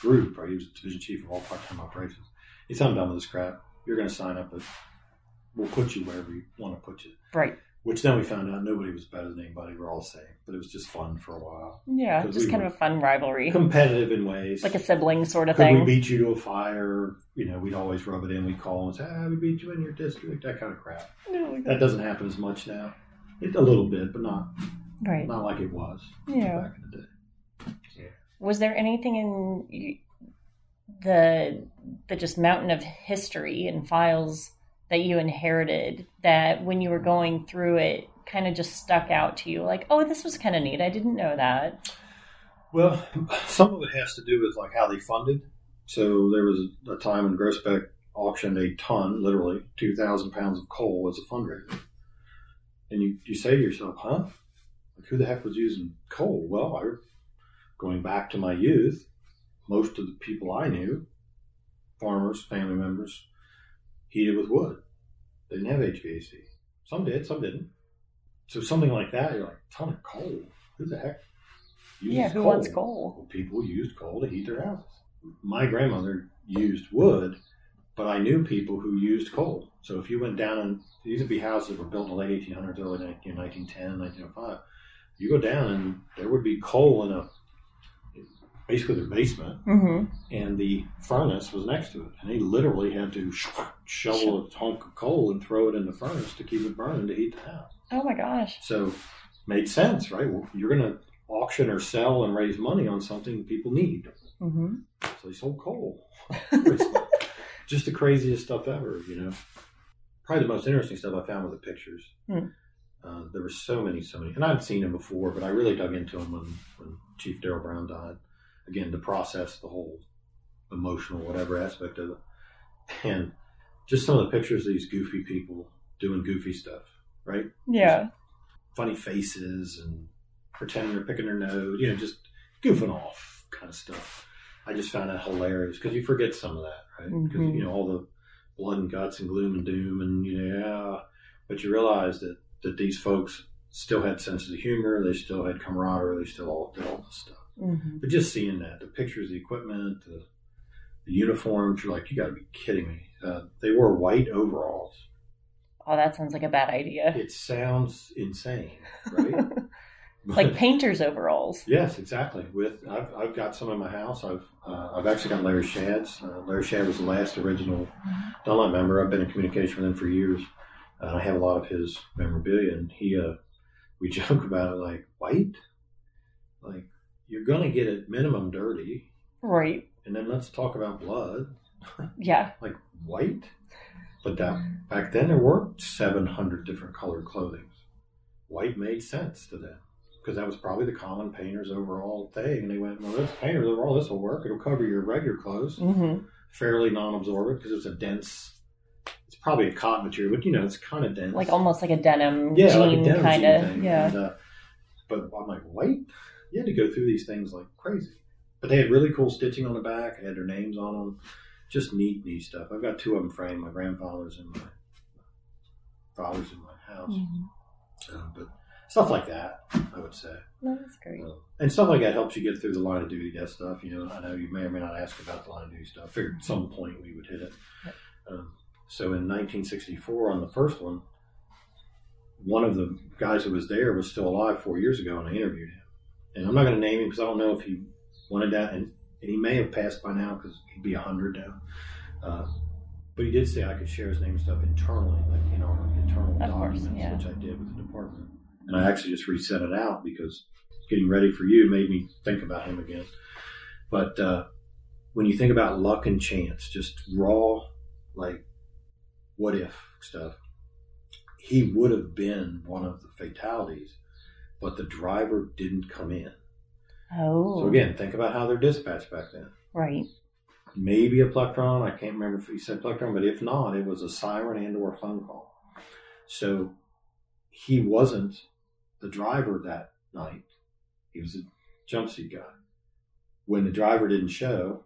group, right? He was the division chief of all part-time operations. He said, I'm done with this crap. You're going to sign up, but we'll put you wherever you want to put you.
Right.
Which then we found out nobody was better than anybody. We're all the same. But it was just fun for a while.
Yeah, Just
we
kind of a fun rivalry.
Competitive in ways.
like a sibling sort of
Could
thing.
we beat you to a fire? You know, we'd always rub it in. We'd call and say, ah, we beat you in your district, that kind of crap. That doesn't happen as much now. It, a little bit, but not
right.
not like it was
Yeah.
back in the day.
Was there anything in the the just mountain of history and files that you inherited that when you were going through it kind of just stuck out to you like oh this was kind of neat i didn't know that
Well, some of it has to do with like how they funded. So there was a, a time when Groesbeck auctioned a ton, literally two thousand pounds of coal as a fundraiser, and you you say to yourself, "Huh? Like who the heck was using coal?" Well, I going back to my youth, most of the people I knew farmers, family members, heated with wood. They didn't have HVAC. Some did, some didn't. So something like that, you're like, ton of coal. Who the heck? uses
Yeah, who wants coal?
Well, people used coal to heat their houses. My grandmother used wood, but I knew people who used coal. So if you went down and these would be houses that were built in the late 1800s, early 19, 1910, 1905. You go down and there would be coal in a basically their basement,
Mm-hmm.
and the furnace was next to it, and they literally had to shovel a hunk of coal and throw it in the furnace to keep it burning to heat the house.
Oh my gosh.
So made sense, right? Well, you're going to auction or sell and raise money on something people need.
Mm-hmm.
So they sold coal. Just the craziest stuff ever, you know. Probably the most interesting stuff I found were the pictures.
Hmm.
Uh, there were so many, so many, and I'd seen him before, but I really dug into him when, when Chief Daryl Brown died. Again, the process, the whole emotional, whatever aspect of it, and just some of the pictures of these goofy people doing goofy stuff, right?
Yeah.
funny faces and pretending they're picking their nose, you know, just goofing off kind of stuff. I just found that hilarious because you forget some of that, right? Because
Mhm.
you know all the blood and guts and gloom and doom, and you know, yeah, but you realize that that these folks still had senses of humor, they still had camaraderie, they still all did all this stuff.
Mm-hmm.
But just seeing that, the pictures, the equipment, the, the uniforms, you're like, you got to be kidding me. Uh, they wore white overalls.
Oh, that sounds like a bad idea.
It sounds insane, right?
Like painter's overalls.
Yes, exactly. With I've, I've got some in my house. I've uh, I've actually got Larry Shad's. Uh, Larry Shad was the last original Dunlap member. I've been in communication with him for years. Uh, I have a lot of his memorabilia, and he uh, we joke about it like white, like you're gonna get it minimum dirty,
Right.
and then let's talk about blood,
Yeah.
like white. But that back then there weren't seven hundred different colored clothing. White made sense to them because that was probably the common painter's overall thing. And they went, well, this painter's overall, this will work. It'll cover your regular clothes,
Mm-hmm.
fairly non-absorbent because it's a dense. Probably a cotton material, but you know, it's kind of dense.
Like almost like a denim
yeah, like
jean
denim
kind of. Yeah.
And, uh, but I'm like, white? You had to go through these things like crazy. But they had really cool stitching on the back. They had their names on them. Just neat, neat stuff. I've got two of them framed. My grandfather's and my father's in my house.
Mhm.
Uh, but stuff like that, I would say.
No, that's great.
Uh, and stuff like that helps you get through the line of duty death stuff. You know, I know you may or may not ask about the line of duty stuff. I figured at some point we would hit it.
Yep.
Um, so in 1964, on the first one, one of the guys who was there was still alive four years ago, and I interviewed him. And I'm not going to name him because I don't know if he wanted that, and, and he may have passed by now because he'd be 100 now. Uh, but he did say I could share his name and stuff internally, like in our internal
Of course,
documents,
yeah.
which I did with the department. And I actually just reset it out because getting ready for you made me think about him again. But uh, when you think about luck and chance, just raw, like what if stuff, he would have been one of the fatalities, but the driver didn't come in.
Oh.
So again, think about how they're dispatched back then.
Right.
Maybe a plectron. I can't remember if he said plectron, but if not, it was a siren and or phone call. So he wasn't the driver that night. He was a jump seat guy. When the driver didn't show,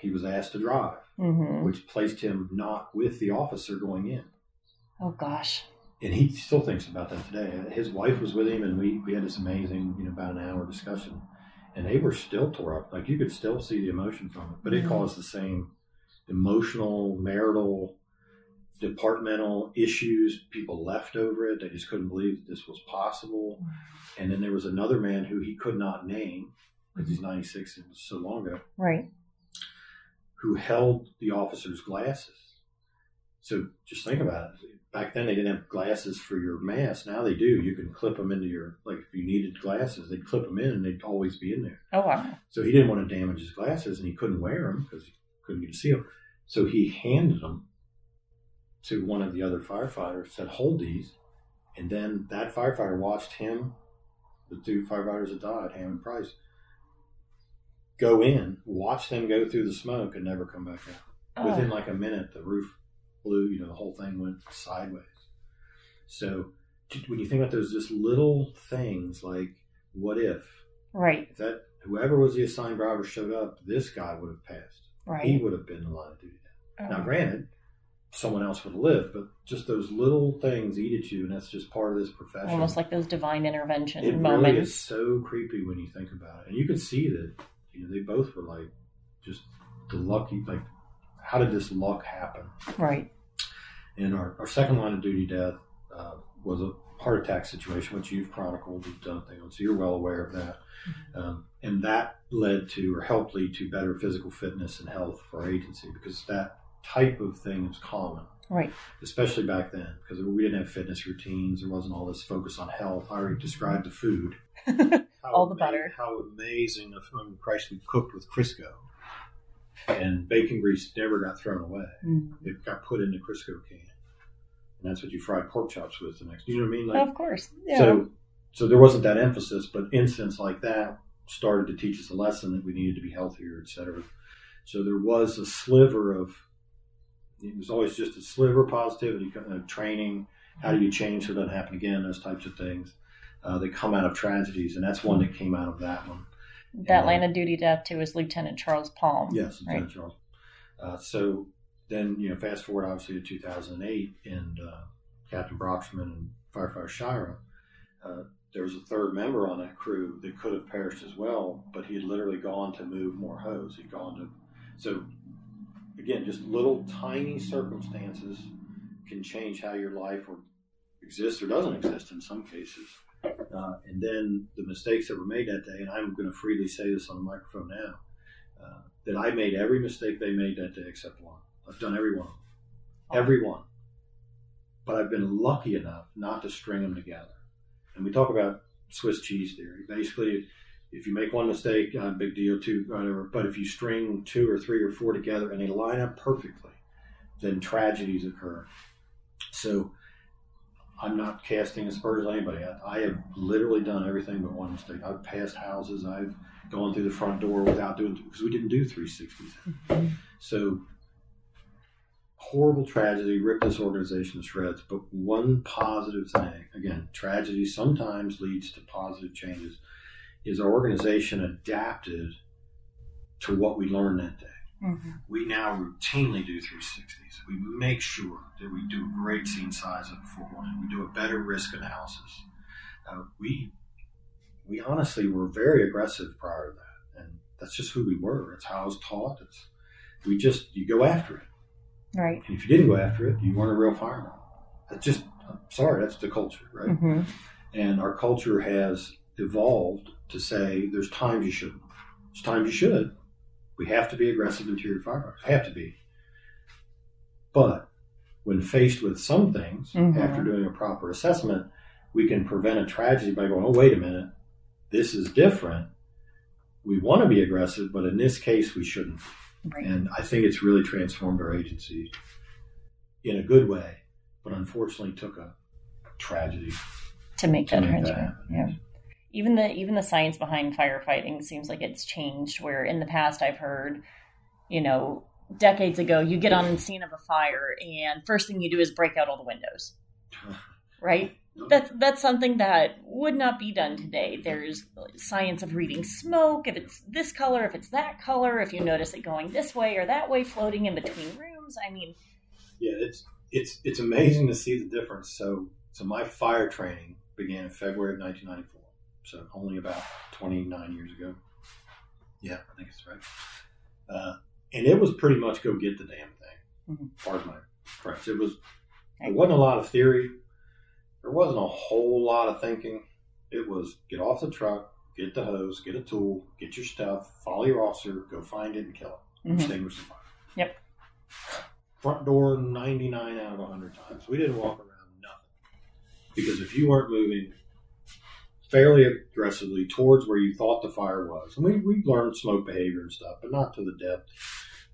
he was asked to drive,
Mm-hmm.
which placed him not with the officer going in.
Oh gosh.
And he still thinks about that today. His wife was with him, and we, we had this amazing, you know, about an hour discussion. And they were still tore up. Like you could still see the emotion from it, but it
Mhm.
caused the same emotional, marital, departmental issues. People left over it. They just couldn't believe that this was possible. And then there was another man who he could not name because he's 96 and it was so long ago,
Right.
Who held the officer's glasses. So just think about it. Back then, they didn't have glasses for your mask. Now they do. You can clip them into your, like if you needed glasses, they'd clip them in and they'd always be in there.
Oh wow.
So he didn't want to damage his glasses and he couldn't wear them because he couldn't get to see them. So he handed them to one of the other firefighters, said, hold these. And then that firefighter watched him, the two firefighters that died, Ham and Price, go in, watch them go through the smoke and never come back out.
Oh.
Within like a minute, the roof blew, you know, the whole thing went sideways. So when you think about those just little things like, what if?
Right.
If that whoever was the assigned driver showed up, this guy would have passed.
Right.
he would have been in the line of duty.
Oh.
Now, granted, someone else would have lived, but just those little things eat at you, and that's just part of this profession.
Almost like those divine intervention
it
moments.
really is so creepy when you think about it, and you can see that you know they both were like just the lucky like how did this luck happen?
Right.
And our, our second line of duty death uh, was a heart attack situation, which you've chronicled, you've done things on, so you're well aware of that. Um, and that led to, or helped lead to, better physical fitness and health for our agency because that type of thing is common,
Right.
especially back then because we didn't have fitness routines. There wasn't all this focus on health. I already described the food. How
All the
ama-
butter.
How amazing I mean, Christ we cooked with Crisco. And bacon grease never got thrown away.
Mm.
It got put in the Crisco can. And that's what you fried pork chops with the next. You know what I mean? Like,
of course. Yeah.
so, so there wasn't that emphasis, but incidents like that started to teach us a lesson that we needed to be healthier, et cetera. So there was a sliver of, it was always just a sliver of positivity, kind of training. How do you change so it doesn't happen again? Those types of things uh, that come out of tragedies, and that's one that came out of that one.
that
and-
line of duty death too is Lieutenant Charles Palm.
Yes,
Right.
Charles. Uh, so then, you know, fast forward obviously to 2008, and uh, Captain Broxterman and Firefighter Schira, uh, there was a third member on that crew that could have perished as well, but he had literally gone to move more hose. He'd gone to, so again, just little tiny circumstances can change how your life or exists or doesn't exist in some cases. Uh, and then the mistakes that were made that day, and I'm going to freely say this on the microphone now, uh, that I made every mistake they made that day except one. I've done every one, every one. But I've been lucky enough not to string them together. And we talk about Swiss cheese theory. Basically, if you make one mistake, uh, big deal, two, whatever. But if you string two or three or four together and they line up perfectly, then tragedies occur. So I'm not casting aspersions on anybody. I, I have literally done everything but one mistake. I've passed houses. I've gone through the front door without doing because we didn't do 360s. So horrible tragedy ripped this organization to shreds. But one positive thing, again, tragedy sometimes leads to positive changes, is our organization adapted to what we learned that day
Mhm.
we now routinely do 360s. We make sure that we do a great scene size of beforehand. We do a better risk analysis. Uh, we we honestly were very aggressive prior to that, and that's just who we were. It's how I was taught. It's we just you go after it,
Right.
and if you didn't go after it, you weren't a real fireman. That's just I'm sorry. That's the culture, right?
hmm
And our culture has evolved to say there's times you shouldn't. There's times you should. We have to be aggressive interior firefighters. I have to be. But when faced with some things,
Mhm.
after doing a proper assessment, we can prevent a tragedy by going, oh, wait a minute, this is different. We want to be aggressive, but in this case, we shouldn't.
Right.
And I think it's really transformed our agency in a good way, but unfortunately took a tragedy
to make
to
that
make that happen.
Yeah. Even the even the science behind firefighting seems like it's changed. Where in the past I've heard, you know, decades ago, you get on the scene of a fire and first thing you do is break out all the windows. Right? That's that's something that would not be done today. There's science of reading smoke, if it's this color, if it's that color, if you notice it going this way or that way, floating in between rooms. I mean,
Yeah, it's it's it's amazing to see the difference. So so my fire training began in February of 1994. So only about 29 years ago. Yeah, I think it's right. Uh, and it was pretty much go get the damn thing.
Mhm.
Pardon my French. It was. There wasn't a lot of theory. There wasn't a whole lot of thinking. It was get off the truck, get the hose, get a tool, get your stuff, follow your officer, go find it and kill it
mhm.
extinguish the fire.
Yep.
Front door 99 out of 100 times. We didn't walk around nothing. Because if you weren't moving fairly aggressively towards where you thought the fire was, and we, we learned smoke behavior and stuff, but not to the depth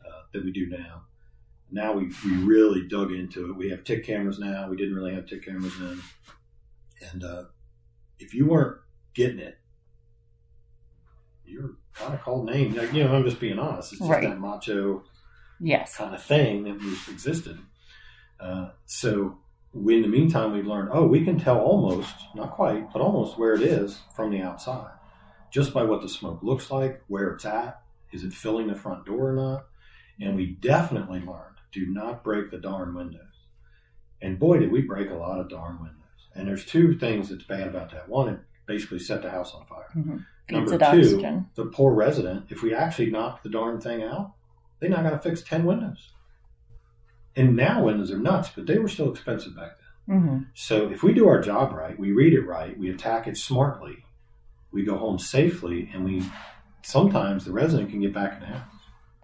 uh, that we do now. Now we, we really dug into it. We have TIC cameras now. We didn't really have TIC cameras then. And uh, if you weren't getting it, you're kind of called names. Like, you know, I'm just being honest. It's just
Right.
that macho
yes.
kind of thing that was existed. Uh, so we, in the meantime, we've learned, oh, we can tell almost, not quite, but almost where it is from the outside, just by what the smoke looks like, where it's at, is it filling the front door or not, And we definitely learned do not break the darn windows. And boy, did we break a lot of darn windows. And there's two things that's bad about that. One, it basically set the house on fire.
Mm-hmm.
Number two,
oxygen.
the poor resident, if we actually knock the darn thing out, they're not going to fix 10 windows. And now windows are nuts, but they were still expensive back then.
hmm
So if we do our job right, we read it right, we attack it smartly, we go home safely, and we sometimes the resident can get back in the house.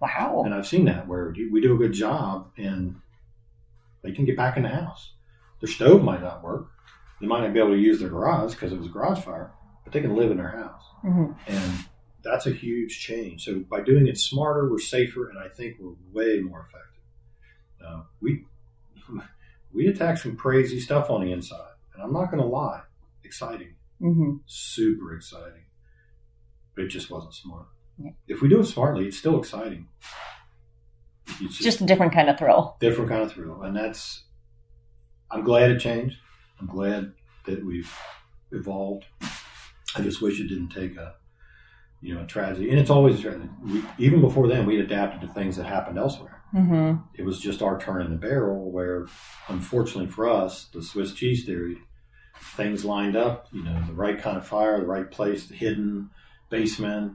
Wow.
And I've seen that where we do a good job and they can get back in the house. Their stove might not work. They might not be able to use their garage because it was a garage fire, but they can live in their house.
hmm
And that's a huge change. So by doing it smarter, we're safer, and I think we're way more effective. Uh, we we attack some crazy stuff on the inside, and I'm not going to lie, exciting,
hmm
super exciting, but it just wasn't smart.
Yeah.
If we do it smartly, it's still exciting. It's just,
Just a different kind of thrill.
different kind of thrill, and that's. I'm glad it changed. I'm glad that we've evolved. I just wish it didn't take a, you know, a tragedy. And it's always a tragedy. We, even before then, we'd adapted to things that happened elsewhere.
Hmm
It was just our turn in the barrel. Where, unfortunately for us, the Swiss cheese theory, things lined up. You know, the right kind of fire, the right place, the hidden basement,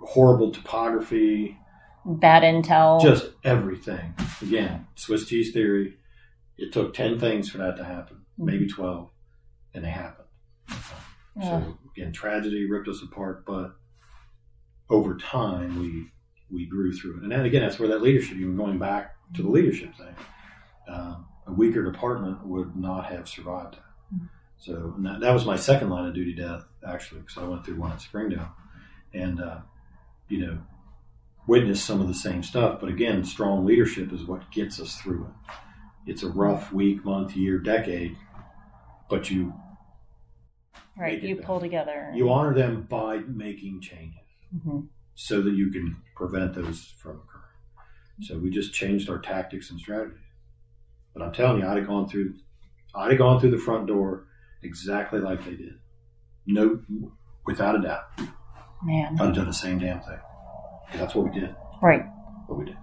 horrible topography,
Bad intel.
just everything. Again, Swiss cheese theory. It took ten things for that to happen, maybe twelve, and they happened.
Yeah.
So again, tragedy ripped us apart, but over time we we grew through it. And then again, that's where that leadership. Even going back to the leadership thing, uh, a weaker department would not have survived that. So that, that was my second line of duty death, actually, because I went through one at Springdale, and uh, you know, witnessed some of the same stuff. But again, strong leadership is what gets us through it. It's a rough week, month, year, decade, but you
right. You pull together.
you honor them by making changes
hmm
so that you can prevent those from occurring. So we just changed our tactics and strategies. But I'm telling you, I'd have gone through, I'd have gone through the front door exactly like they did. No, without a doubt,
Man.
I'd have done the same damn thing. That's what we did.
Right.
What we did.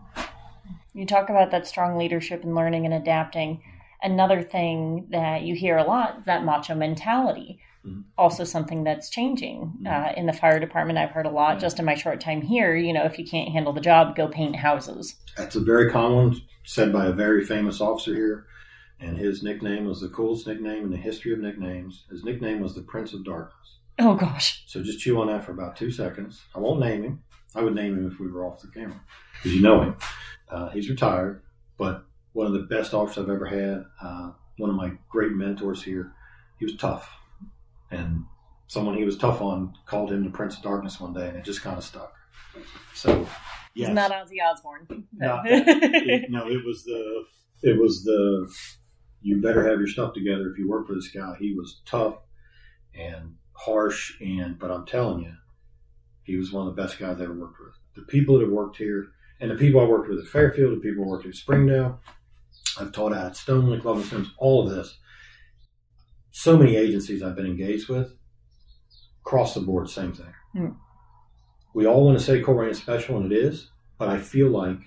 You talk about that strong leadership and learning and adapting. Another thing that you hear a lot that macho mentality.
Mhm.
Also, something that's changing
Mhm.
uh, in the fire department. I've heard a lot
Yeah.
just in my short time here. You know, if you can't handle the job, go paint houses.
That's a very common said by a very famous officer here. And his nickname was the coolest nickname in the history of nicknames. His nickname was the Prince of Darkness.
Oh gosh.
So just chew on that for about two seconds. I won't name him. I would name him if we were off the camera because you know him. Uh, he's retired, but one of the best officers I've ever had. Uh, one of my great mentors here. He was tough, and someone he was tough on called him the Prince of Darkness one day, and it just kind of stuck. So,
not Ozzy Osbourne.
Not it, no, it was the it was the you better have your stuff together if you work for this guy. He was tough and harsh, and but I'm telling you, he was one of the best guys I ever worked with. The people that have worked here, and the people I worked with at Fairfield, the people I worked at Springdale, I've taught at Stonely, Club and Sims, all of this. So many agencies I've been engaged with, across the board, same thing.
Hmm.
We all want to say is special, and it is, but I feel like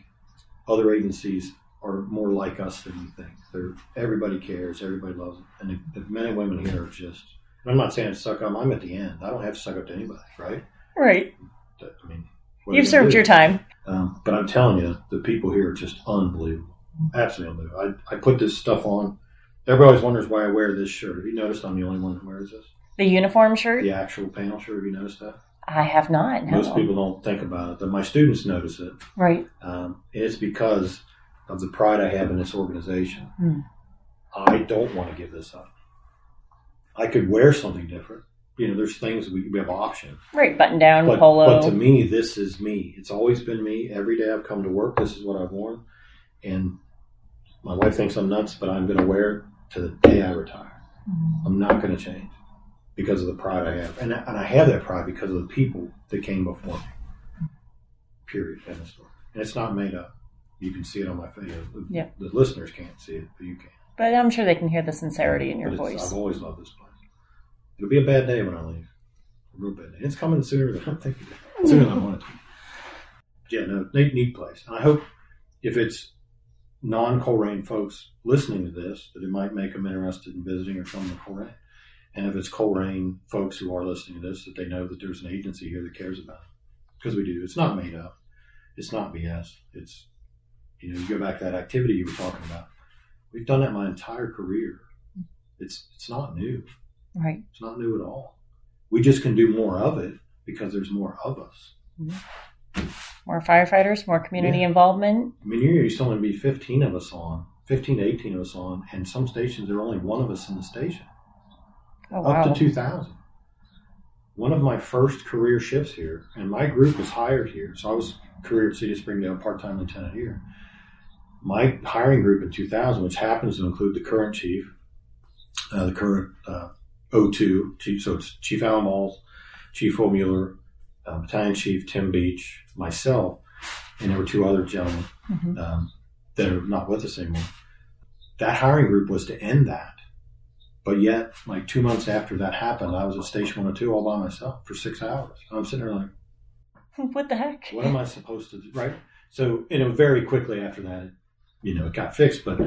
other agencies are more like us than you think. They're everybody cares, everybody loves it, and the, the men and women here are just. and I'm not saying suck up. I'm at the end. I don't have to suck up to anybody, right?
right.
I mean,
You've
you
served
do?
your time.
Um, but I'm telling you, the people here are just unbelievable, absolutely. I, I put this stuff on. Everybody always wonders why I wear this shirt. Have you noticed I'm the only one that wears this?
The uniform shirt?
The actual panel shirt. Have you noticed that?
I have not. No.
Most people don't think about it. But my students notice it.
Right.
Um, it's because of the pride I have in this organization.
Hmm.
I don't want to give this up. I could wear something different. You know, there's things we, we have options.
Right. Button down,
But,
polo.
but to me, this is me. It's always been me. Every day I've come to work, this is what I've worn. And my wife thinks I'm nuts, but I'm going to wear it to the day I retire.
Mhm.
I'm not going to change because of the pride I have. And, I- and I have that pride because of the people that came before me. Period. End of story. And it's not made up. You can see it on my face. The,
Yeah.
the listeners can't see it, but you can.
But I'm sure they can hear the sincerity in your voice.
I've always loved this place. It'll be a bad day when I leave. A real bad day. It's coming sooner than I'm thinking. Sooner than I want it to. Yeah, no, neat, neat place. And I hope if it's non-Colerain folks listening to this, that it might make them interested in visiting or coming to Colerain. And if it's Colerain folks who are listening to this, that they know that there's an agency here that cares about it. Because we do. It's not made up. It's not BS. It's, you know, you go back to that activity you were talking about. We've done that my entire career. It's it's not new.
Right.
It's not new at all. We just can do more of it because there's more of us. Mm-hmm.
More firefighters, more community
Yeah.
involvement.
I mean, here used to only be 15 of us on, 15 to 18 of us on, and some stations there are only one of us in the station,
Oh,
up
wow.
to 2,000. One of my first career shifts here, and my group was hired here, so I was career at City of Springdale, part-time lieutenant here. My hiring group in 2000, which happens to include the current chief, uh, the current uh, O2 chief, so it's Chief Alan Malls, Chief Will Mueller, uh, Battalion Chief Tim Beach, myself, and there were two other gentlemen
Mhm.
um, that are not with us anymore. That hiring group was to end that. But yet, like two months after that happened, I was at Station 102 all by myself for six hours. I'm sitting there like,
What the heck?
what am I supposed to do? Right? So, you know, very quickly after that, you know, it got fixed. But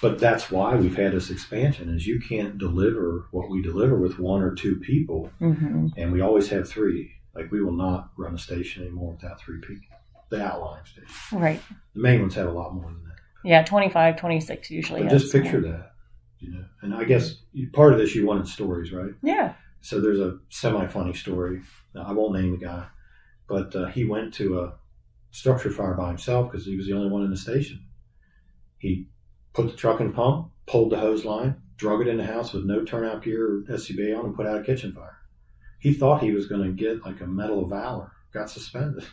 but that's why we've had this expansion is you can't deliver what we deliver with one or two people.
hmm
And we always have three. Like we will not run a station anymore without three people. The outlying station.
Right.
The main ones have a lot more than that.
Yeah, 25, 26 usually.
But just picture
more.
that, you know. And I guess you- part of this you wanted stories, right?
Yeah.
So there's a semi-funny story. Now, I won't name the guy, but uh, he went to a structure fire by himself because he was the only one in the station. He put the truck in pump, pulled the hose line, drug it in the house with no turnout gear or SCBA on, and put out a kitchen fire. He thought he was going to get like a Medal of Valor. Got suspended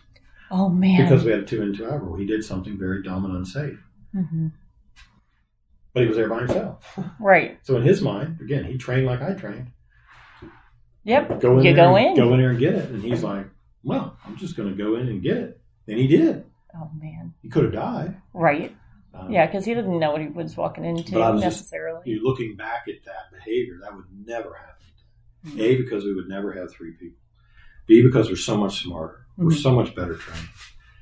Oh, man.
because we had a two in two out rule. He did something very dumb and unsafe,
hmm
but he was there by himself.
Right.
So in his mind, again, he trained like I trained.
Yep.
Go in
you go in.
go in there and get it. And he's like, "Well, I'm just going to go in and get it." And he did.
Oh, man.
He could have died.
Right.
Um,
Yeah, because he didn't know what he was walking into
was just-
necessarily.
You looking back at that behavior, that would never happen. A because we would never have three people. B because we're so much smarter. We're
Mhm.
so much better trained.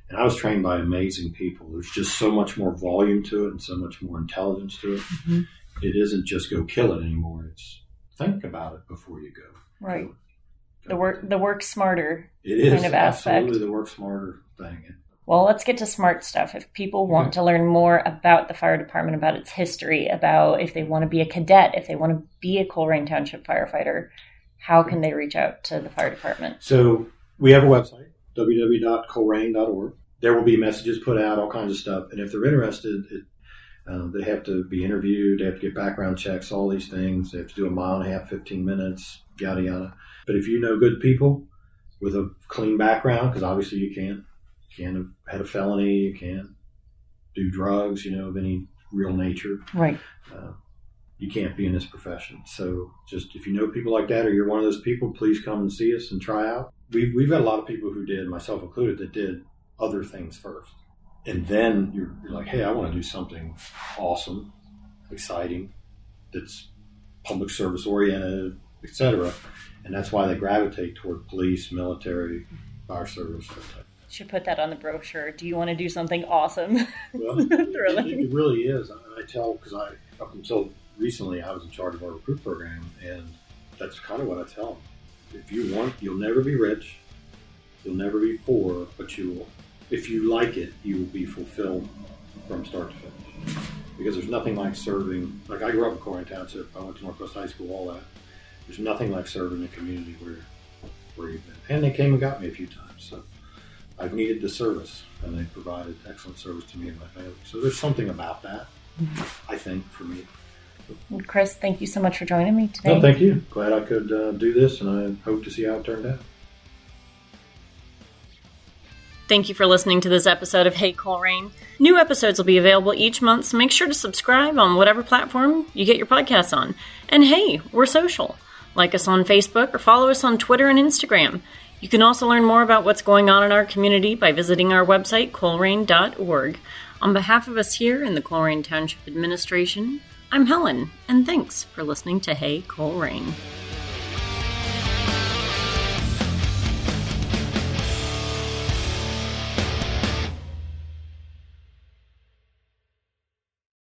And I was trained by amazing people. There's just so much more volume to it and so much more intelligence to it.
Mhm.
It isn't just go kill it anymore. It's think about it before you go.
Right.
Go-
The work, the work smarter.
It is
kind of aspect.
absolutely the work smarter thing.
Well, let's get to smart stuff. If people want to learn more about the fire department, about its history, about if they want to be a cadet, if they want to be a Colerain Township firefighter, how can they reach out to the fire department?
So we have a website, www.colerain.org. There will be messages put out, all kinds of stuff. And if they're interested, it, uh, they have to be interviewed, they have to get background checks, all these things. They have to do a mile and a half, 15 minutes, yada, yada. But if you know good people with a clean background, because obviously you can't, you can't have had a felony, you can't do drugs, you know, of any real nature
Right.
uh, you can't be in this profession. So just if you know people like that or you're one of those people, please come and see us and try out. We've, we've got a lot of people who did, myself included, that did other things first. And then you're, you're like, hey, I want to do something awesome, exciting, that's public service oriented, etc. And that's why they gravitate toward police, military, fire service.
Should put that on the brochure. Do you want to do something awesome?
Well, it, it really is. And I tell because I up until recently I was in charge of our recruit program, and that's kind of what I tell them. If you want, you'll never be rich, you'll never be poor, but you will. If you like it, you will be fulfilled from start to finish. Because there's nothing like serving. Like I grew up in Colerain Township. I went to Northwest High School. All that. There's nothing like serving a community where where you've been. And they came and got me a few times. So I've needed the service, and they provided excellent service to me and my family. So there's something about that, mm-hmm. I think, for me.
Chris, thank you so much for joining me today.
No, thank you. Glad I could uh, do this, and I hope to see how it turned out.
Thank you for listening to this episode of Hey Colerain. New episodes will be available each month, so make sure to subscribe on whatever platform you get your podcasts on. And hey, we're social. Like us on Facebook or follow us on Twitter and Instagram. You can also learn more about what's going on in our community by visiting our website, colerain.org. On behalf of us here in the Colerain Township Administration, I'm Helen, and thanks for listening to Hey Colerain.